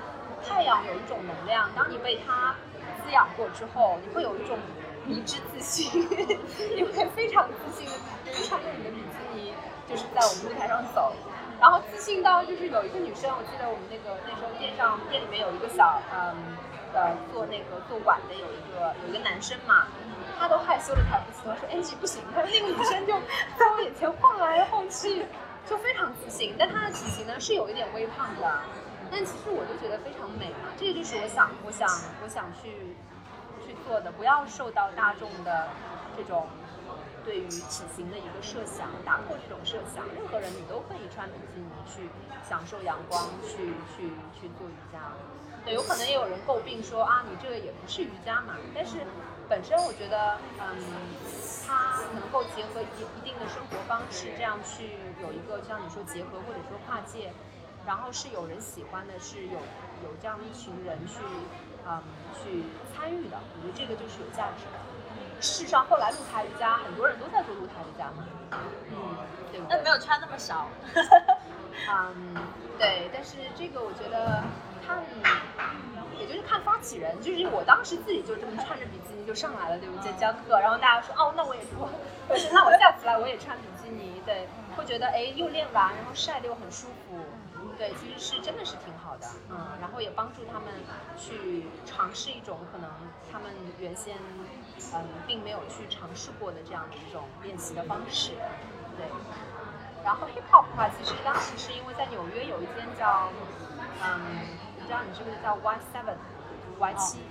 太阳有一种能量，当你被它滋养过之后，你会有一种迷之自信，你会非常自信的穿着你的比基尼，就是在我们露台上走，然后自信到就是有一个女生，我记得我们那个那时候店上店里面有一个小嗯呃做那个做馆的有一个有一个男生嘛，他都害羞的抬不起头，说哎不行，他说那个女生就在我眼前晃来晃去。就非常自信，但她的体型呢是有一点微胖的，但其实我就觉得非常美嘛。这个就是我想，我想，我想去去做的，不要受到大众的这种对于体型的一个设想，打破这种设想。任何人你都可以穿比基尼去享受阳光，去去去做瑜伽。对，有可能也有人诟病说啊，你这个也不是瑜伽嘛。但是本身我觉得，嗯，它能够结合一一定的生活方式，这样去有一个像你说结合或者说跨界，然后是有人喜欢的，是有有这样一群人去，嗯，去参与的，我觉得这个就是有价值的。事实上，后来露台瑜伽很多人都在做露台瑜伽嘛，嗯，对不对？那没有穿那么少。嗯，对，但是这个我觉得看，也就是看发起人，就是我当时自己就这么穿着比基尼就上来了，对不对？教课，然后大家说哦，那我也脱，或者那我下次来我也穿比基尼，对，会觉得哎又练完，然后晒的又很舒服，对，其实是真的是挺好的，嗯，然后也帮助他们去尝试一种可能他们原先嗯并没有去尝试过的这样的一种练习的方式，对。然后 hip hop 的话，其实当时是因为在纽约有一间叫，嗯，不知道你是不知道 Y Seven Y 七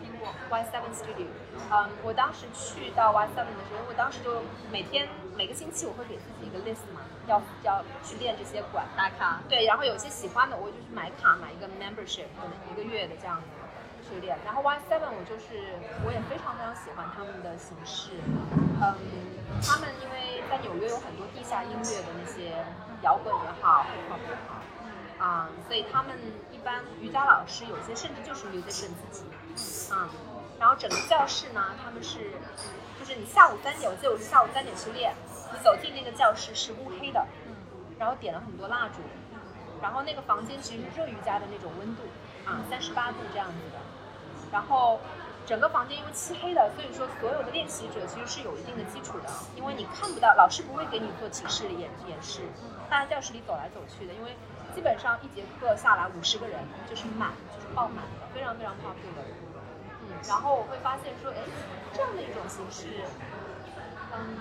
Y Seven Studio，嗯，我当时去到 Y Seven 的时候，我当时就每天每个星期我会给自己一个 list 嘛，要要去练这些馆打卡。对，然后有些喜欢的，我就去买卡，买一个 membership，可能一个月的这样子去练。然后 Y Seven 我就是我也非常非常喜欢他们的形式，嗯。他们因为在纽约有很多地下音乐的那些摇滚也好，hip hop 也好，啊，所以他们一般瑜伽老师有些甚至就是 musician 自己，啊，然后整个教室呢，他们是，就是你下午三点，我记得我是下午三点去练，你走进那个教室是乌黑的，然后点了很多蜡烛，然后那个房间其实是热瑜伽的那种温度，啊，三十八度这样子的，然后。整个房间因为漆黑的，所以说所有的练习者其实是有一定的基础的，因为你看不到，老师不会给你做提示演演示，大家教室里走来走去的，因为基本上一节课下来五十个人就是满，就是爆满的，非常非常 popular。嗯，然后我会发现说，哎，这样的一种形式，嗯，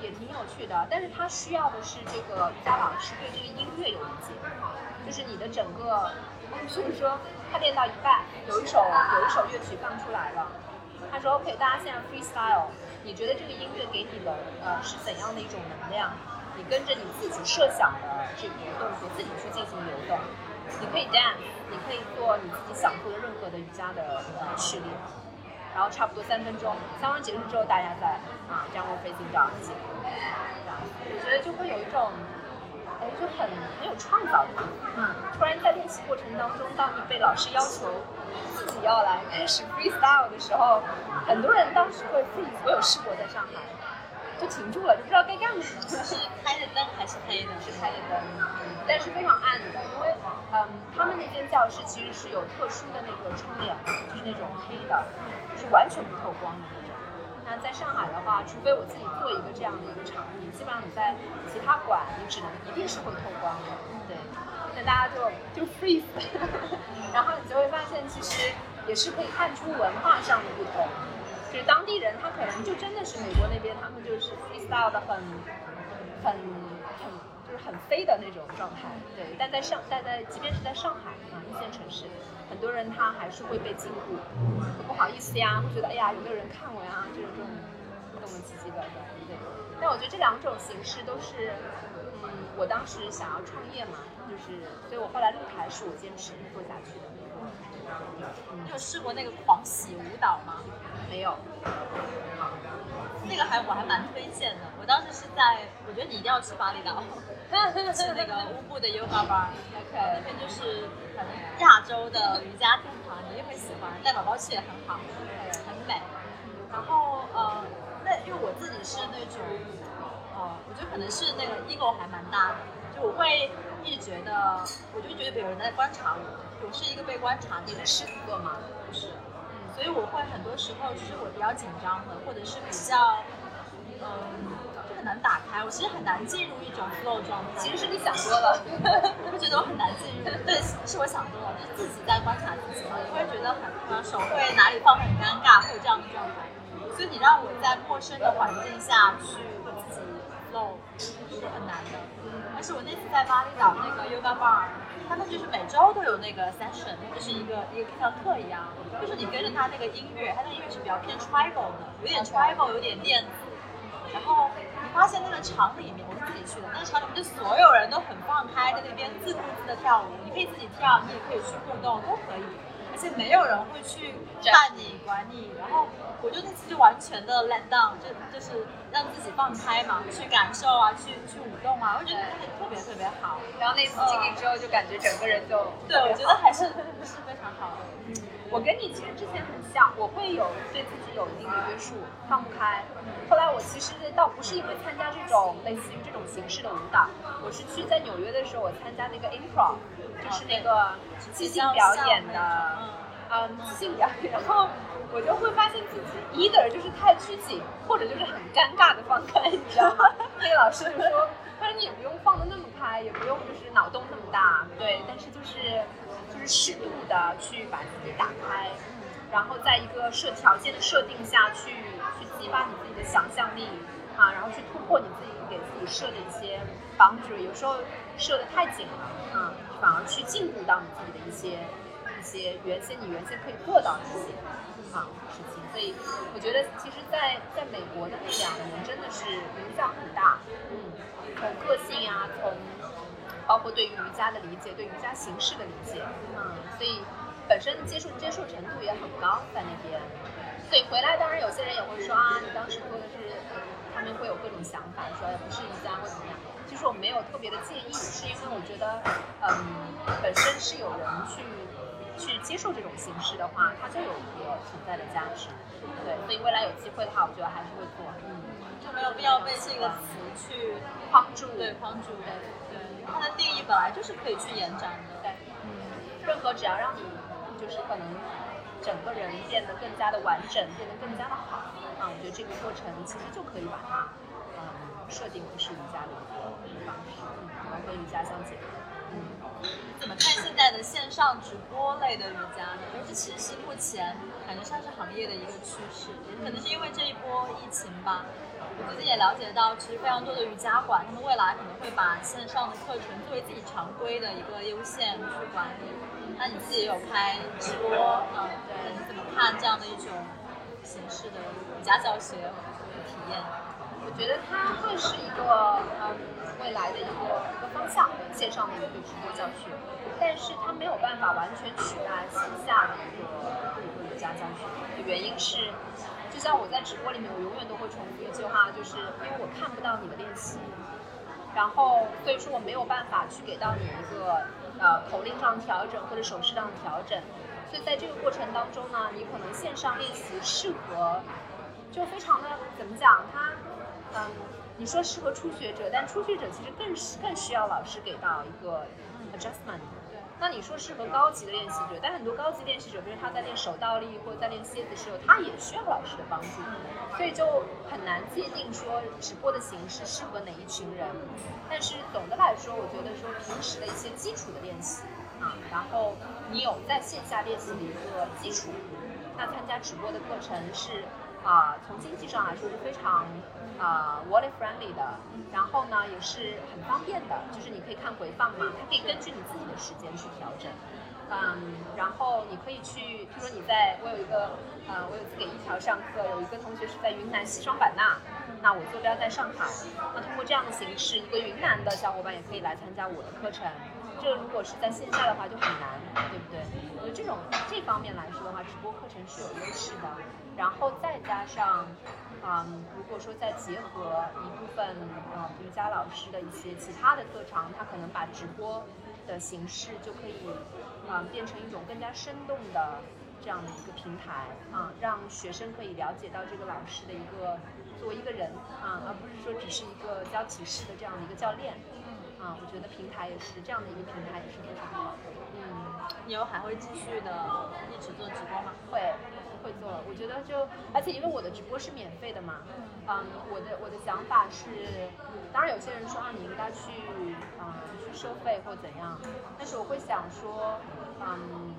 也挺有趣的，但是他需要的是这个瑜伽老师对这个音乐有理解，就是你的整个。就是说，他练到一半，有一首有一首乐曲放出来了。他说：“OK，大家现在 freestyle，你觉得这个音乐给你的呃是怎样的一种能量？你跟着你自己设想的这个动作自己去进行流动。你可以 dance，你可以做你自己想做的任何的瑜伽的呃式练。然后差不多三分钟，三分钟结束之后，大家再啊 downward facing dog。我觉得就会有一种。”哎，就很很有创造力。嗯，突然在练习过程当中，当你被老师要求自己要来开始 freestyle 的时候，很多人当时会自己。我有试过在上海，就停住了，就不知道该干什么。是开着灯还是黑的？是开着灯，但是非常暗的，因为嗯，他们那间教室其实是有特殊的那个窗帘，就是那种黑的，就是完全不透光的那种。那在上海的话，除非我自己做一个这样的一个场地，基本上你在其他馆，你只能一定是会透光的，对。那大家就就 freeze，然后你就会发现，其实也是可以看出文化上的不同。就是当地人他可能就真的是美国那边，他们就是 freestyle 的很很很就是很飞的那种状态，对。但在上但在即便是在上海啊一线城市。很多人他还是会被禁锢，不好意思呀，会觉得哎呀有没有人看我呀，这种这种这种奇奇怪怪，对。但我觉得这两种形式都是，嗯，我当时想要创业嘛，就是，所以我后来露台是我坚持做下去的。你有试过那个狂喜舞蹈吗？没有。那个还我还蛮推荐的，我当时是在，我觉得你一定要去巴厘岛，去那个乌布的 yoga bar，OK，那边就是很亚洲的瑜伽天堂，你一定会喜欢，带宝宝去也很好，很美。然后呃，那因为我自己是那种，呃，我觉得可能是那个 ego 还蛮大的，就我会一直觉得，我就觉得有人在观察我，我是一个被观察的狮子座吗？不是。所以我会很多时候就是我比较紧张的，或者是比较，嗯，就很难打开。我其实很难进入一种 flow 状态。其实是你想多了，我会觉得我很难进入。对，是我想多了，就是自己在观察自己嘛。你会觉得很，手会哪里放很尴尬，会有这样的状态。所以你让我在陌生的环境下去自己 flow 是很难的。而是我那次在巴厘岛那个 yoga bar。他们就是每周都有那个 session，就是一个一个像课一样，就是你跟着他那个音乐，他的音乐是比较偏 tribal 的，有点 tribal，有点电子。然后你发现那个场里面，我是自己去的，那个场里面就所有人都很放开，在那边自顾自的跳舞，你可以自己跳，你也可以去互动，都可以。而而且没有人会去看你、管你。然后我就那次就完全的 let down，就就是让自己放开嘛，去感受啊，去去舞动啊，我觉得特别特别好。然后那次经历之后，就感觉整个人就对，我觉得还是是非常好的。嗯，我跟你其实之前很像，我会有对自己有一定的约束，放不开。后来我其实倒不是因为参加这种类似于这种形式的舞蹈，我是去在纽约的时候，我参加那个 improv，就是那个即兴表演的，嗯，即兴表演。然后我就会发现自己 either 就是太拘谨，或者就是很尴尬的放开，你知道吗？那个老师就说，他说你也不用放的那么开，也不用就是脑洞那么大，对，但是就是适度的去把自己打开，然后在一个设条件的设定下去去激发你自己的想象力啊，然后去突破你自己给自己设的一些防止有时候设的太紧了，嗯，反而去禁锢到你自己的一些一些原先你原先可以做到的一些啊事情，所以我觉得其实，在在美国的那两年真的是影响很大，嗯，从个性啊，从包括对于瑜伽的理解，对瑜伽形式的理解，嗯，所以本身接受接受程度也很高在那边。所以回来，当然有些人也会说啊，你当时做的是，他们会有各种想法，说不是瑜伽或怎么样。其实我没有特别的介意，是因为我觉得，嗯，本身是有人去去接受这种形式的话，它就有一个存在的价值。对，所以未来有机会的话，我觉得还是会做。嗯，就没有必要被这个词去框住。对，框住。对，它的定义本来就是可以去延展的。对，嗯，任何只要让你就是可能。整个人变得更加的完整，变得更加的好，啊，我觉得这个过程其实就可以把它，嗯，设定为是瑜伽的一个方式，嗯，然后跟瑜伽相结合。嗯，怎么看现在的线上直播类的瑜伽呢？因为这其实是目前感觉像是行业的一个趋势，可能是因为这一波疫情吧。我最近也了解到，其实非常多的瑜伽馆，他们未来可能会把线上的课程作为自己常规的一个优先去管理。那你自己有开直播，嗯，对，你怎么看这样的一种形式的瑜伽教学体验？我觉得它会是一个嗯未来的一个一个方向，线上的一个直播教学，但是它没有办法完全取代线下的一个一个瑜伽教学。原因是，就像我在直播里面，我永远都会重复一句话，就是因为我看不到你的练习，然后所以说我没有办法去给到你一个。呃，口令上调整或者手势上的调整，所以在这个过程当中呢，你可能线上练习适合，就非常的怎么讲？它，嗯，你说适合初学者，但初学者其实更更需要老师给到一个 adjustment。那你说适合高级的练习者，但很多高级练习者，比如他在练手倒立或者在练蝎子的时候，他也需要老师的帮助，所以就很难界定说直播的形式适合哪一群人。但是总的来说，我觉得说平时的一些基础的练习，然后你有在线下练习的一个基础，那参加直播的课程是。啊，从经济上来说是非常啊 wallet friendly 的，然后呢也是很方便的，就是你可以看回放嘛，它可以根据你自己的时间去调整，嗯，然后你可以去，譬如说你在，我有一个，呃，我有一次给一条上课，有一个同学是在云南西双版纳，那我坐标在上海，那通过这样的形式，一个云南的小伙伴也可以来参加我的课程。这如果是在线下的话就很难，对不对？我觉得这种这方面来说的话，直播课程是有优势的。然后再加上，嗯，如果说再结合一部分呃瑜伽老师的一些其他的特长，他可能把直播的形式就可以，嗯，变成一种更加生动的这样的一个平台啊，让学生可以了解到这个老师的一个作为一个人啊，而不是说只是一个教体式的这样的一个教练。啊，我觉得平台也是这样的一个平台也是非常好。嗯，你以后还会继续的一直做直播吗？会，会做了。我觉得就，而且因为我的直播是免费的嘛，嗯，我的我的想法是，当然有些人说啊，你应该去啊去收费或怎样，但是我会想说，嗯，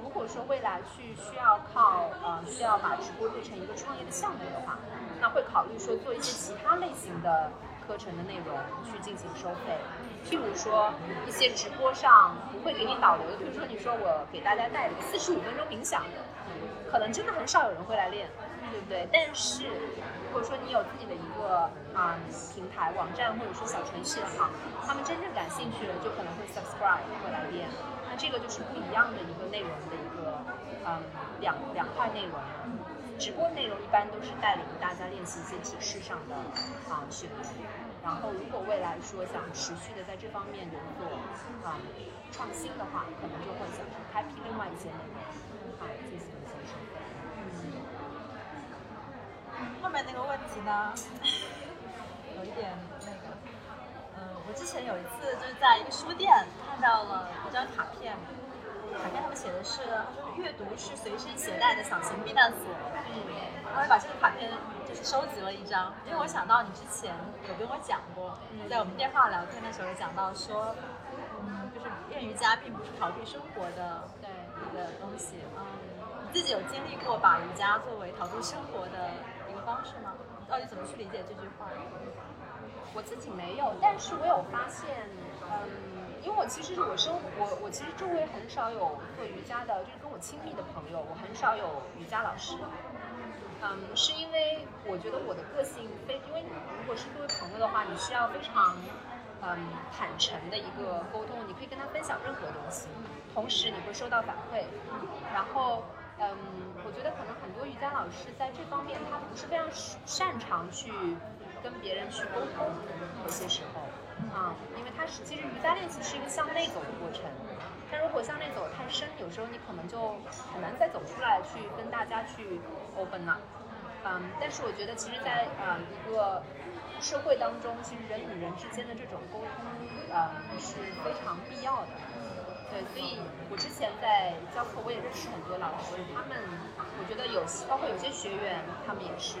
如果说未来去需要靠呃需要把直播做成一个创业的项目的话，那会考虑说做一些其他类型的。课程的内容去进行收费。譬如说一些直播上不会给你导流的，比如说你说我给大家带四十五分钟冥想，可能真的很少有人会来练，对不对？但是如果说你有自己的一个啊、平台、网站或者说小程序的话，他们真正感兴趣的就可能会 subscribe 会来练。那这个就是不一样的一个内容的一个嗯两两块内容。直播内容一般都是带领大家练习一些体式上的啊训练，然后如果未来说想持续的在这方面有所啊创新的话，可能就会想开辟另外一些内容啊进行一些收费。后面那个问题呢，有一点那个，嗯，我之前有一次就是在一个书店看到了一张卡片，卡片上面写的是，阅读是随身携带的小型避难所，嗯，然后我把这个卡片就是收集了一张，因为我想到你之前有跟我讲过，在我们电话聊天的时候有讲到说，嗯，就是练瑜伽并不是逃避生活的对，一个东西，嗯，你自己有经历过把瑜伽作为逃避生活的方式吗？到底怎么去理解这句话？我自己没有，但是我有发现，嗯，因为我其实是我生我我其实周围很少有做瑜伽的，就是跟我亲密的朋友，我很少有瑜伽老师。嗯，是因为我觉得我的个性非，因为如果是作为朋友的话，你需要非常嗯坦诚的一个沟通，你可以跟他分享任何东西，同时你会收到反馈，然后嗯，我觉得可能很多瑜伽老师在这方面他不是非常擅长去跟别人去沟通，有些时候啊、因为他是其实瑜伽练习是一个向内走的过程，但如果向内走太深，有时候你可能就很难再走出来去跟大家去 open 了。嗯，但是我觉得其实在，呃一个社会当中，其实人与人之间的这种沟通，呃是非常必要的。对，所以我之前在教课，我也认识很多老师，他们我觉得有包括有些学员，他们也是，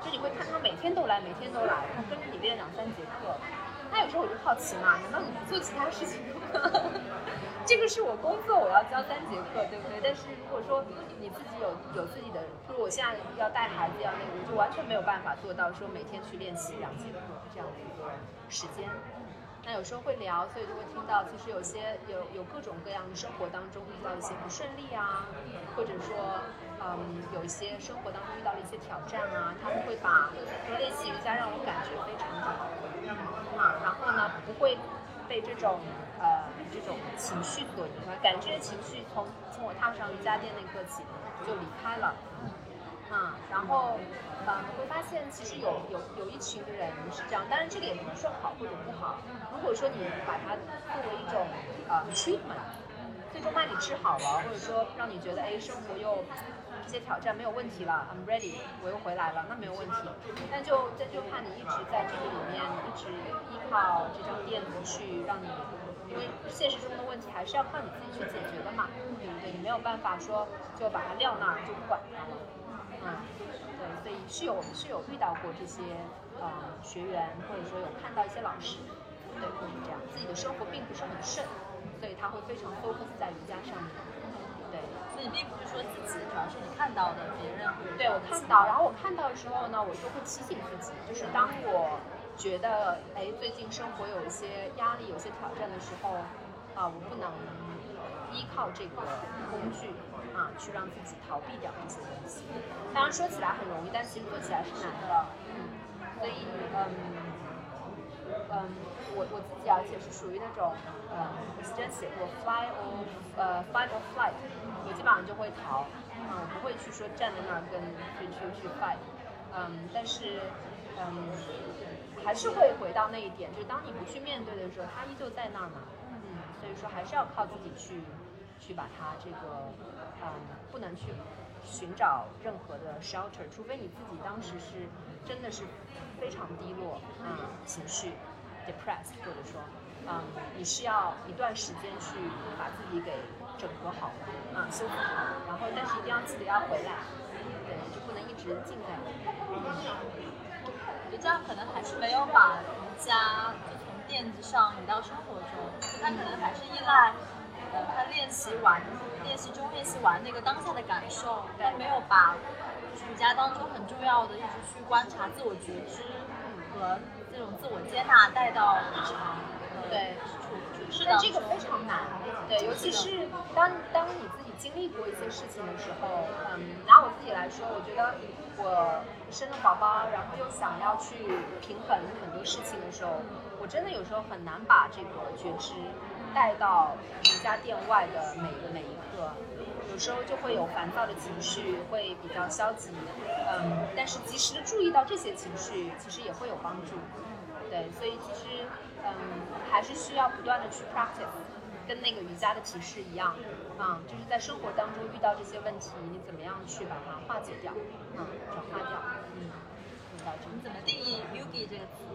就你会看他每天都来，每天都来，他跟着你练两三节课。那有时候我就好奇嘛，难道你不做其他事情吗？这个是我工作，我要教三节课，对不对？但是如果说你自己有有自己的，就是我现在要带孩子要那个，我就完全没有办法做到说每天去练习两节课这样的一个时间。那有时候会聊，所以就会听到，其实有些有有各种各样的生活当中遇到一些不顺利啊，或者说，嗯，有一些生活当中遇到了一些挑战啊，他们会把说练习瑜伽让我感觉非常的好，啊，然后呢不会被这种呃这种情绪所影响，感觉情绪从从我踏上瑜伽垫那一刻起就离开了。啊，然后，呃，我会发现其实有有有一群人是这样，当然这个也不是说好或者不好。如果说你把它作为一种呃 treatment，最终把你治好了，或者说让你觉得哎生活又这些挑战没有问题了，I'm ready，我又回来了，那没有问题。但就这就怕你一直在这个里面，一直依靠这张垫子去让你，因为现实中的问题还是要靠你自己去解决的嘛，对不对？你没有办法说就把它撂那儿就不管它了。嗯，对，所以是有我们是有遇到过这些呃学员，或者说有看到一些老师，对，会是这样，自己的生活并不是很顺，所以他会非常 focus 在瑜伽上面。对，所以并不是说自己，主要是你看到的别人会对我看到，然后我看到的时候呢，我就会提醒自己，就是当我觉得哎最近生活有一些压力、有些挑战的时候，啊，我不能依靠这个工具啊去让自己逃避掉这些东西。当然说起来很容易，但其实做起来是难的。嗯，所以嗯嗯，我我自己而且是属于那种呃，我之前写过 fly or 呃 fight or flight，我基本上就会逃，啊，我不会去说站在那儿跟去去去 fight，嗯，但是嗯还是会回到那一点，就是当你不去面对的时候，它依旧在那儿嘛，嗯，所以说还是要靠自己去去把它这个嗯不能去寻找任何的 shelter，除非你自己当时是真的是非常低落，嗯，情绪 depressed，或者说，嗯，你是要一段时间去把自己给整合好，啊、修复好，然后但是一定要记得要回来，对，就不能一直静在那里。我觉得这样可能还是没有把瑜伽就从垫子上移到生活中，他可能还是依赖呃他练习完、练习中练习完那个当下的感受，但没有把就是瑜伽当中很重要的一直去观察自我觉知和这种自我接纳带到日常呃对处处事但这个非常难，对，尤其是当当你自己经历过一些事情的时候，嗯，拿我自己来说，我觉得我生了宝宝，然后又想要去平衡很多事情的时候，我真的有时候很难把这个觉知带到瑜伽店外的每个每一刻，有时候就会有烦躁的情绪，会比较消极，嗯，但是及时的注意到这些情绪，其实也会有帮助。对，所以其实嗯，还是需要不断的去 practice，跟那个瑜伽的提示一样，啊、就是在生活当中遇到这些问题，你怎么样去把它化解掉，嗯，转化掉，嗯，你怎么定义 yogi 这个词？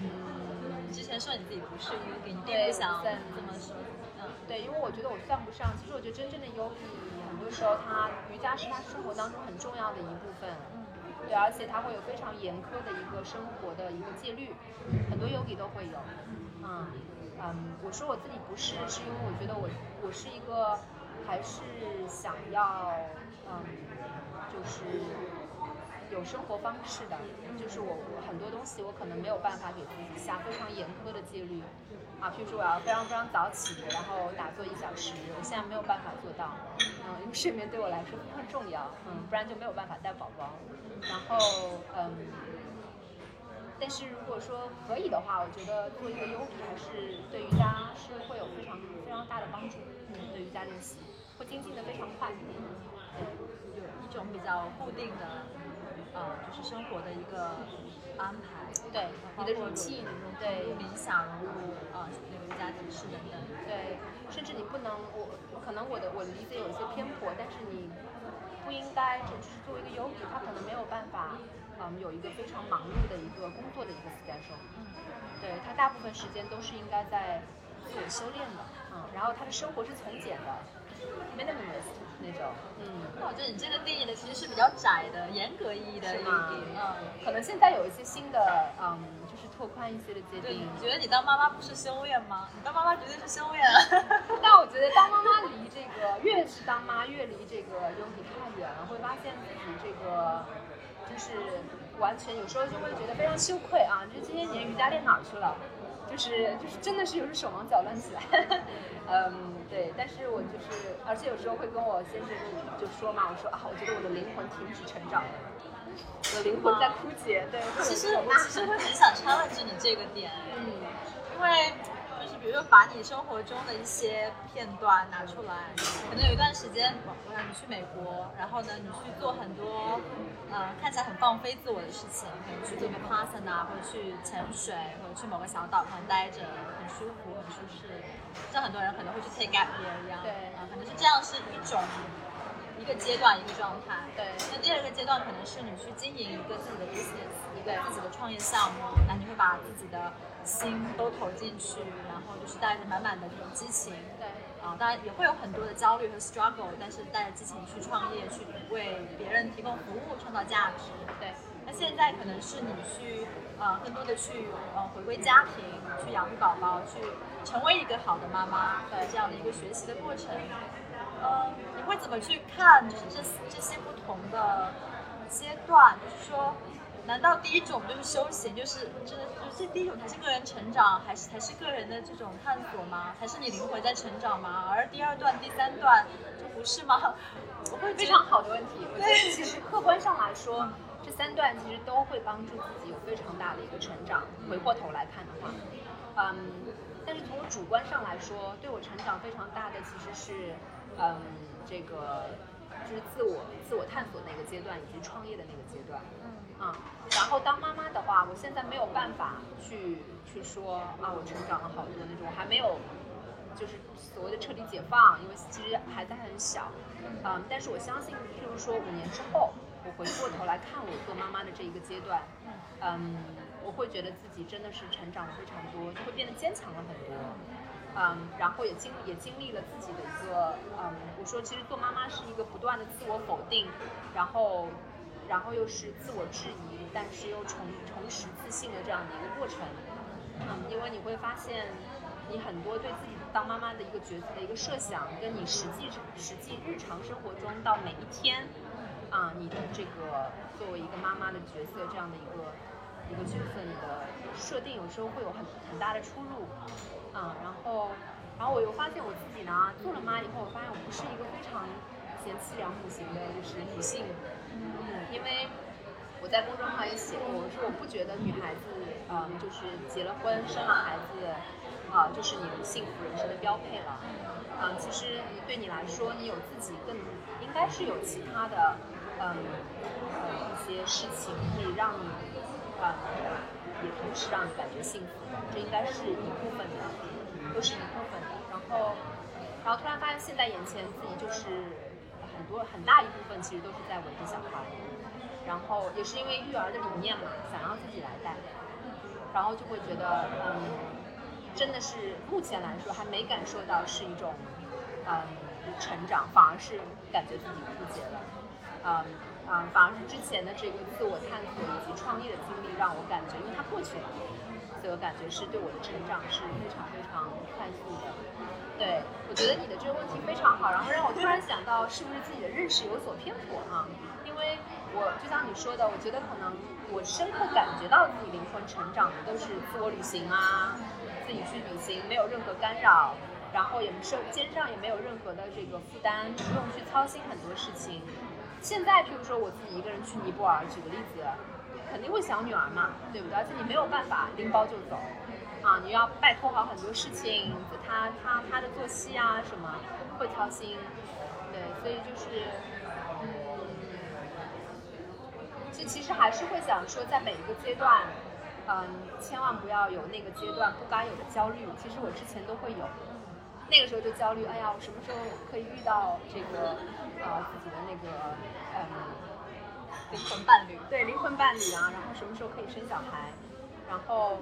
嗯之前说你自己不是 yogi，你并对不想这么说。嗯，对，因为我觉得我算不上。其实我觉得真正的 yogi，很多时候他瑜伽是他生活当中很重要的一部分。对，而且他会有非常严苛的一个生活的一个戒律，很多 yogi 都会有。嗯嗯，我说我自己不是，是因为我觉得我我是一个还是想要嗯，就是有生活方式的，就是我我很多东西我可能没有办法给自己下非常严苛的戒律，啊，譬如说我要非常非常早起，然后打坐一小时，我现在没有办法做到，嗯，因为睡眠对我来说非常重要，嗯，不然就没有办法带宝宝，然后嗯，但是如果说可以的话，我觉得做一个 yogi 还是对瑜伽是会有非常非常大的帮助，嗯，对瑜伽练习会精进的非常快，对有一种比较固定的，呃，就是生活的一个安排。对，你的包括 routine，对理想，呃那个瑜伽体式等等。对，甚至你不能，我我可能我的我的理解有一些偏颇，但是你不应该就是作为一个 yogi，他可能没有办法，嗯，有一个非常忙碌的一个工作的一个 schedule，对他大部分时间都是应该在自我修炼的，嗯，然后他的生活是从简的，minimalist 那种，嗯。那我觉得你这个定义的其实是比较窄的，严格意义的是吗。嗯，可能现在有一些新的，嗯，就是拓宽一些的界对，定你。觉得你当妈妈不是修炼吗？你当妈妈绝对是修炼啊。但我觉得当妈妈离这个越是当妈越离这个 yogi 太远了，会发现自己这个就是完全有时候就会觉得非常羞愧啊，就是这些年瑜伽练哪儿去了？就是就是真的是有时手忙脚乱起来，嗯，对，但是我就是，而且有时候会跟我先生就说嘛，我说啊，我觉得我的灵魂停止成长了，我的灵魂在枯竭，对，其实我其实会很想 challenge 你这个点，嗯，因为就是比如说把你生活中的一些片段拿出来，可能有一段时间，我让你去美国，然后呢，你去做很多呃看起来很放飞自我的事情，可能去做个 parson 啊或者去潜水，或者去某个小岛上待着，很舒服，很舒适，像很多人可能会去 take gap year 一样，对啊，可能是这样是一种一个阶段一个状态，对那第二个阶段可能是你去经营一个自己的 business，一个自己的创业项目，那你会把自己的心都投进去，然后就是带着满满的这种激情，对，啊，当然也会有很多的焦虑和 struggle，但是带着激情去创业，去为别人提供服务，创造价值。对，那现在可能是你去呃更多的去呃回归家庭，去养育宝宝，去成为一个好的妈妈的这样的一个学习的过程。呃，你会怎么去看就是这这些不同的阶段？就是说，难道第一种就是修行，就是真的就是这第一种才是个人成长，还是才是个人的这种探索吗？还是你灵魂在成长吗？而第二段、第三段就不是吗？我会非常好的问题。我觉得其实客观上来说，这三段其实都会帮助自己有非常大的一个成长。回过头来看的话，嗯，但是从我主观上来说，对我成长非常大的其实是，嗯，这个就是自我自我探索那个阶段，以及创业的那个阶段。嗯，然后当妈妈的话，我现在没有办法去去说啊，我成长了好多那种，我还没有就是所谓的彻底解放，因为其实孩子还很小，嗯，但是我相信，譬如说五年之后，我回过头来看我做妈妈的这一个阶段，嗯，我会觉得自己真的是成长了非常多，就会变得坚强了很多。嗯，然后也经也经历了自己的一个，嗯，我说其实做妈妈是一个不断的自我否定，然后，然后又是自我质疑，但是又重重拾自信的这样的一个过程。嗯，因为你会发现，你很多对自己当妈妈的一个角色的一个设想，跟你实际实际日常生活中到每一天，啊，你的这个作为一个妈妈的角色这样的一个一个角色，你的设定有时候会有很很大的出入，啊，然后，然后我又发现我自己呢，做了妈以后，我发现我不是一个非常贤妻良母型的，就是女性，嗯，因为我在公众号也写过，我说我不觉得女孩子，嗯，就是结了婚生了孩子，啊，就是你的幸福人生的标配了，嗯，其实对你来说，你有自己更应该是有其他的。嗯，呃，一些事情可以让你，嗯，也同时让你感觉幸福，这应该是一部分的，都是一部分的。然后，然后突然发现现在眼前自己就是很多很大一部分其实都是在围着小孩，然后也是因为育儿的理念嘛，想要自己来带，然后就会觉得，嗯，真的是目前来说还没感受到是一种，嗯，成长，反而是感觉自己枯竭了。嗯嗯，反而是之前的这个自我探索以及创业的经历，让我感觉，因为它过去了，所以我感觉是对我的成长是非常非常快速的。对，我觉得你的这个问题非常好，然后让我突然想到，是不是自己的认识有所偏颇啊？因为我就像你说的，我觉得可能我深刻感觉到自己灵魂成长的都是自我旅行啊，自己去旅行，没有任何干扰，然后也不受肩上也没有任何的这个负担，不用去操心很多事情。现在，譬如说我自己一个人去尼泊尔，举个例子，肯定会想女儿嘛，对不对？而且你没有办法拎包就走，啊，你要拜托好很多事情，她她她的作息啊什么，会操心，对，所以就是，嗯，就其实还是会想说，在每一个阶段，嗯，千万不要有那个阶段不该有的焦虑。其实我之前都会有。那个时候就焦虑，哎呀，我什么时候可以遇到这个呃自己的那个嗯灵魂伴侣？对，灵魂伴侣啊，然后什么时候可以生小孩？然后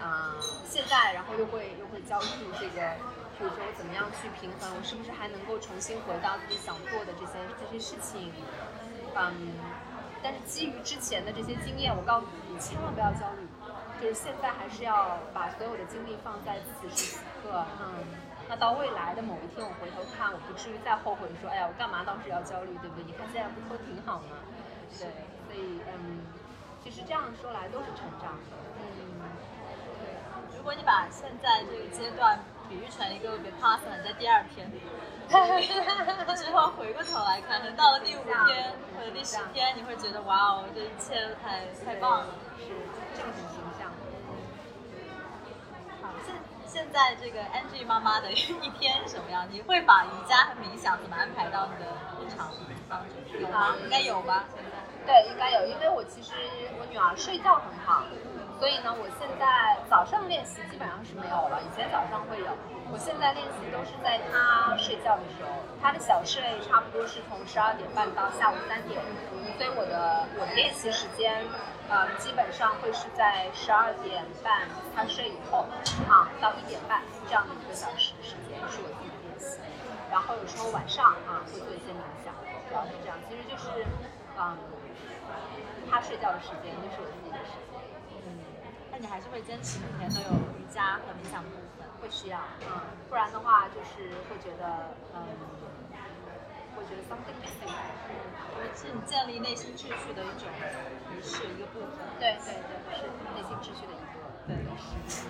啊，现在然后又会又会焦虑这个，比如说我怎么样去平衡？我是不是还能够重新回到自己想做的这些这些事情？嗯，但是基于之前的这些经验，我告诉你，千万不要焦虑。就是现在还是要把所有的精力放在此时此刻，嗯，那到未来的某一天我回头看，我不至于再后悔说，哎呀，我干嘛当时要焦虑，对不对？你看现在不都挺好吗？对，所以嗯，其实这样说来都是成长，嗯，对。如果你把现在这个阶段比喻成一个 vipassana，在第二天，之后回过头来看，可能到了第五天或者第十天，你会觉得哇哦，这一切都太太棒了，是这个很形象。现在这个 Angie 妈妈的一天是什么样？你会把瑜伽和冥想怎么安排到你的日常当中？有吗？应该有吧。对，应该有，因为我其实我女儿睡觉很好，所以呢，我现在早上练习基本上是没有了。以前早上会有，我现在练习都是在她睡觉的时候。她的小睡差不多是从十二点半到下午三点，所以我的我的练习时间。呃，基本上会是在十二点半她睡以后，啊，到一点半这样的一个小时时间是我自己的练习。然后有时候晚上啊会做一些冥想，主要是这样。其实就是，嗯，他睡觉的时间就是我自己的时间。嗯，那你还是会坚持每天都有瑜伽和冥想的部分？会需要，嗯，不然的话就是会觉得，嗯，会觉得 something missing。是你建立内心秩序的一种仪式一个部分。对对对，是内心秩序的一个对仪式。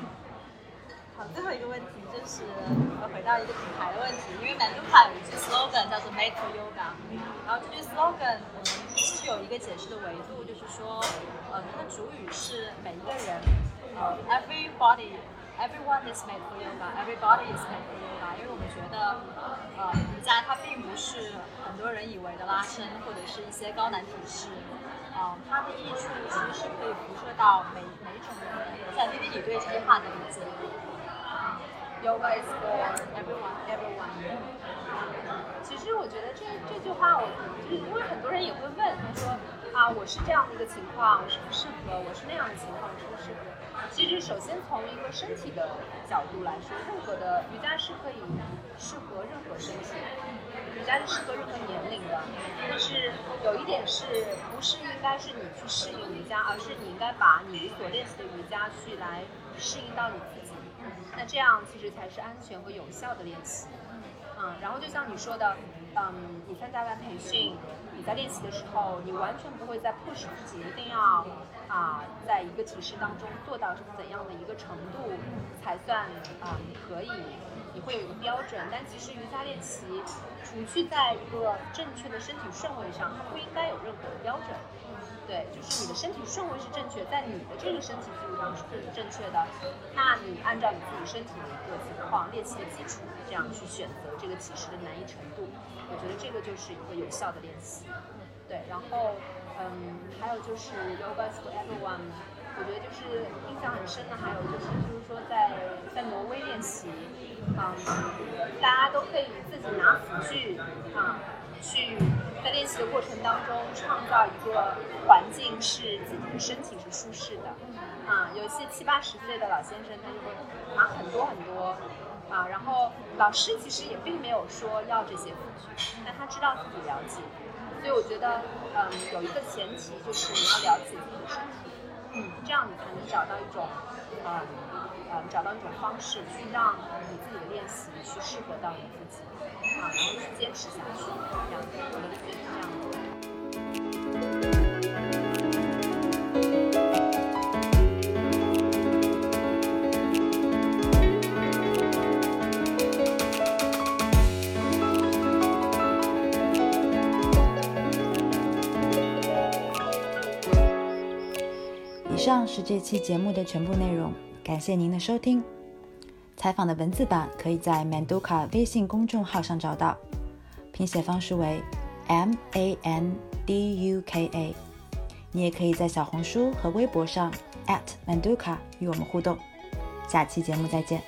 最后一个问题就是要回到一个品牌的问题，因为满都卡有一句 slogan 叫做 Made for Yoga，然后这句 slogan 嗯其实有一个解释的维度，就是说呃它的主语是每一个人，呃 everybody。Everyone is made for yoga. Everybody is made for yoga. 因为我们觉得，呃，瑜伽它并不是很多人以为的拉伸或者是一些高难体式，呃，它的益处其实是可以辐射到每每种人。想听听，你对这句话的理解？Yoga is for everyone. Everyone. 其实我觉得这这句话，我就是因为很多人也会问，他说啊，我是这样的一个情况，适不适合？我是那样的情况，适不适合？其实，首先从一个身体的角度来说，任何的瑜伽是可以适合任何身体，瑜伽是适合任何年龄的。但是有一点是不是应该是你去适应瑜伽，而是你应该把你所练习的瑜伽去来适应到你自己。那这样其实才是安全和有效的练习。嗯，然后就像你说的，嗯，你参加完培训，你在练习的时候，你完全不会再 push 自己一定要啊，在一个体式当中做到怎样的一个程度才算啊可以，你会有一个标准。但其实瑜伽练习，除去在一个正确的身体顺位上，它不应该有任何的标准。对，就是你的身体顺位是正确，在你的这个身体基础上是正确的，那你按照你自己身体的一个情况、练习的基础，这样去选择这个体式的难易程度，我觉得这个就是一个有效的练习。对，然后，嗯，还有就是 Yoga for Everyone，我觉得就是印象很深的，还有就是，就是说在在挪威练习，嗯，大家都可以自己拿辅具，啊，去。在练习的过程当中，创造一个环境是自己的身体是舒适的。啊，有一些七八十岁的老先生，他就会拿很多很多。啊，然后老师其实也并没有说要这些辅具，但他知道自己了解。所以我觉得，嗯，有一个前提就是你要了解自己的身体，嗯，这样你才能找到一种，嗯，嗯，找到一种方式去让你自己的练习去适合到你自己。啊，然后去坚持下去，这样子，这样的。以上是这期节目的全部内容，感谢您的收听。采访的文字版可以在 Manduka 微信公众号上找到，拼写方式为 M A N D U K A。你也可以在小红书和微博上 at Manduka 与我们互动。下期节目再见。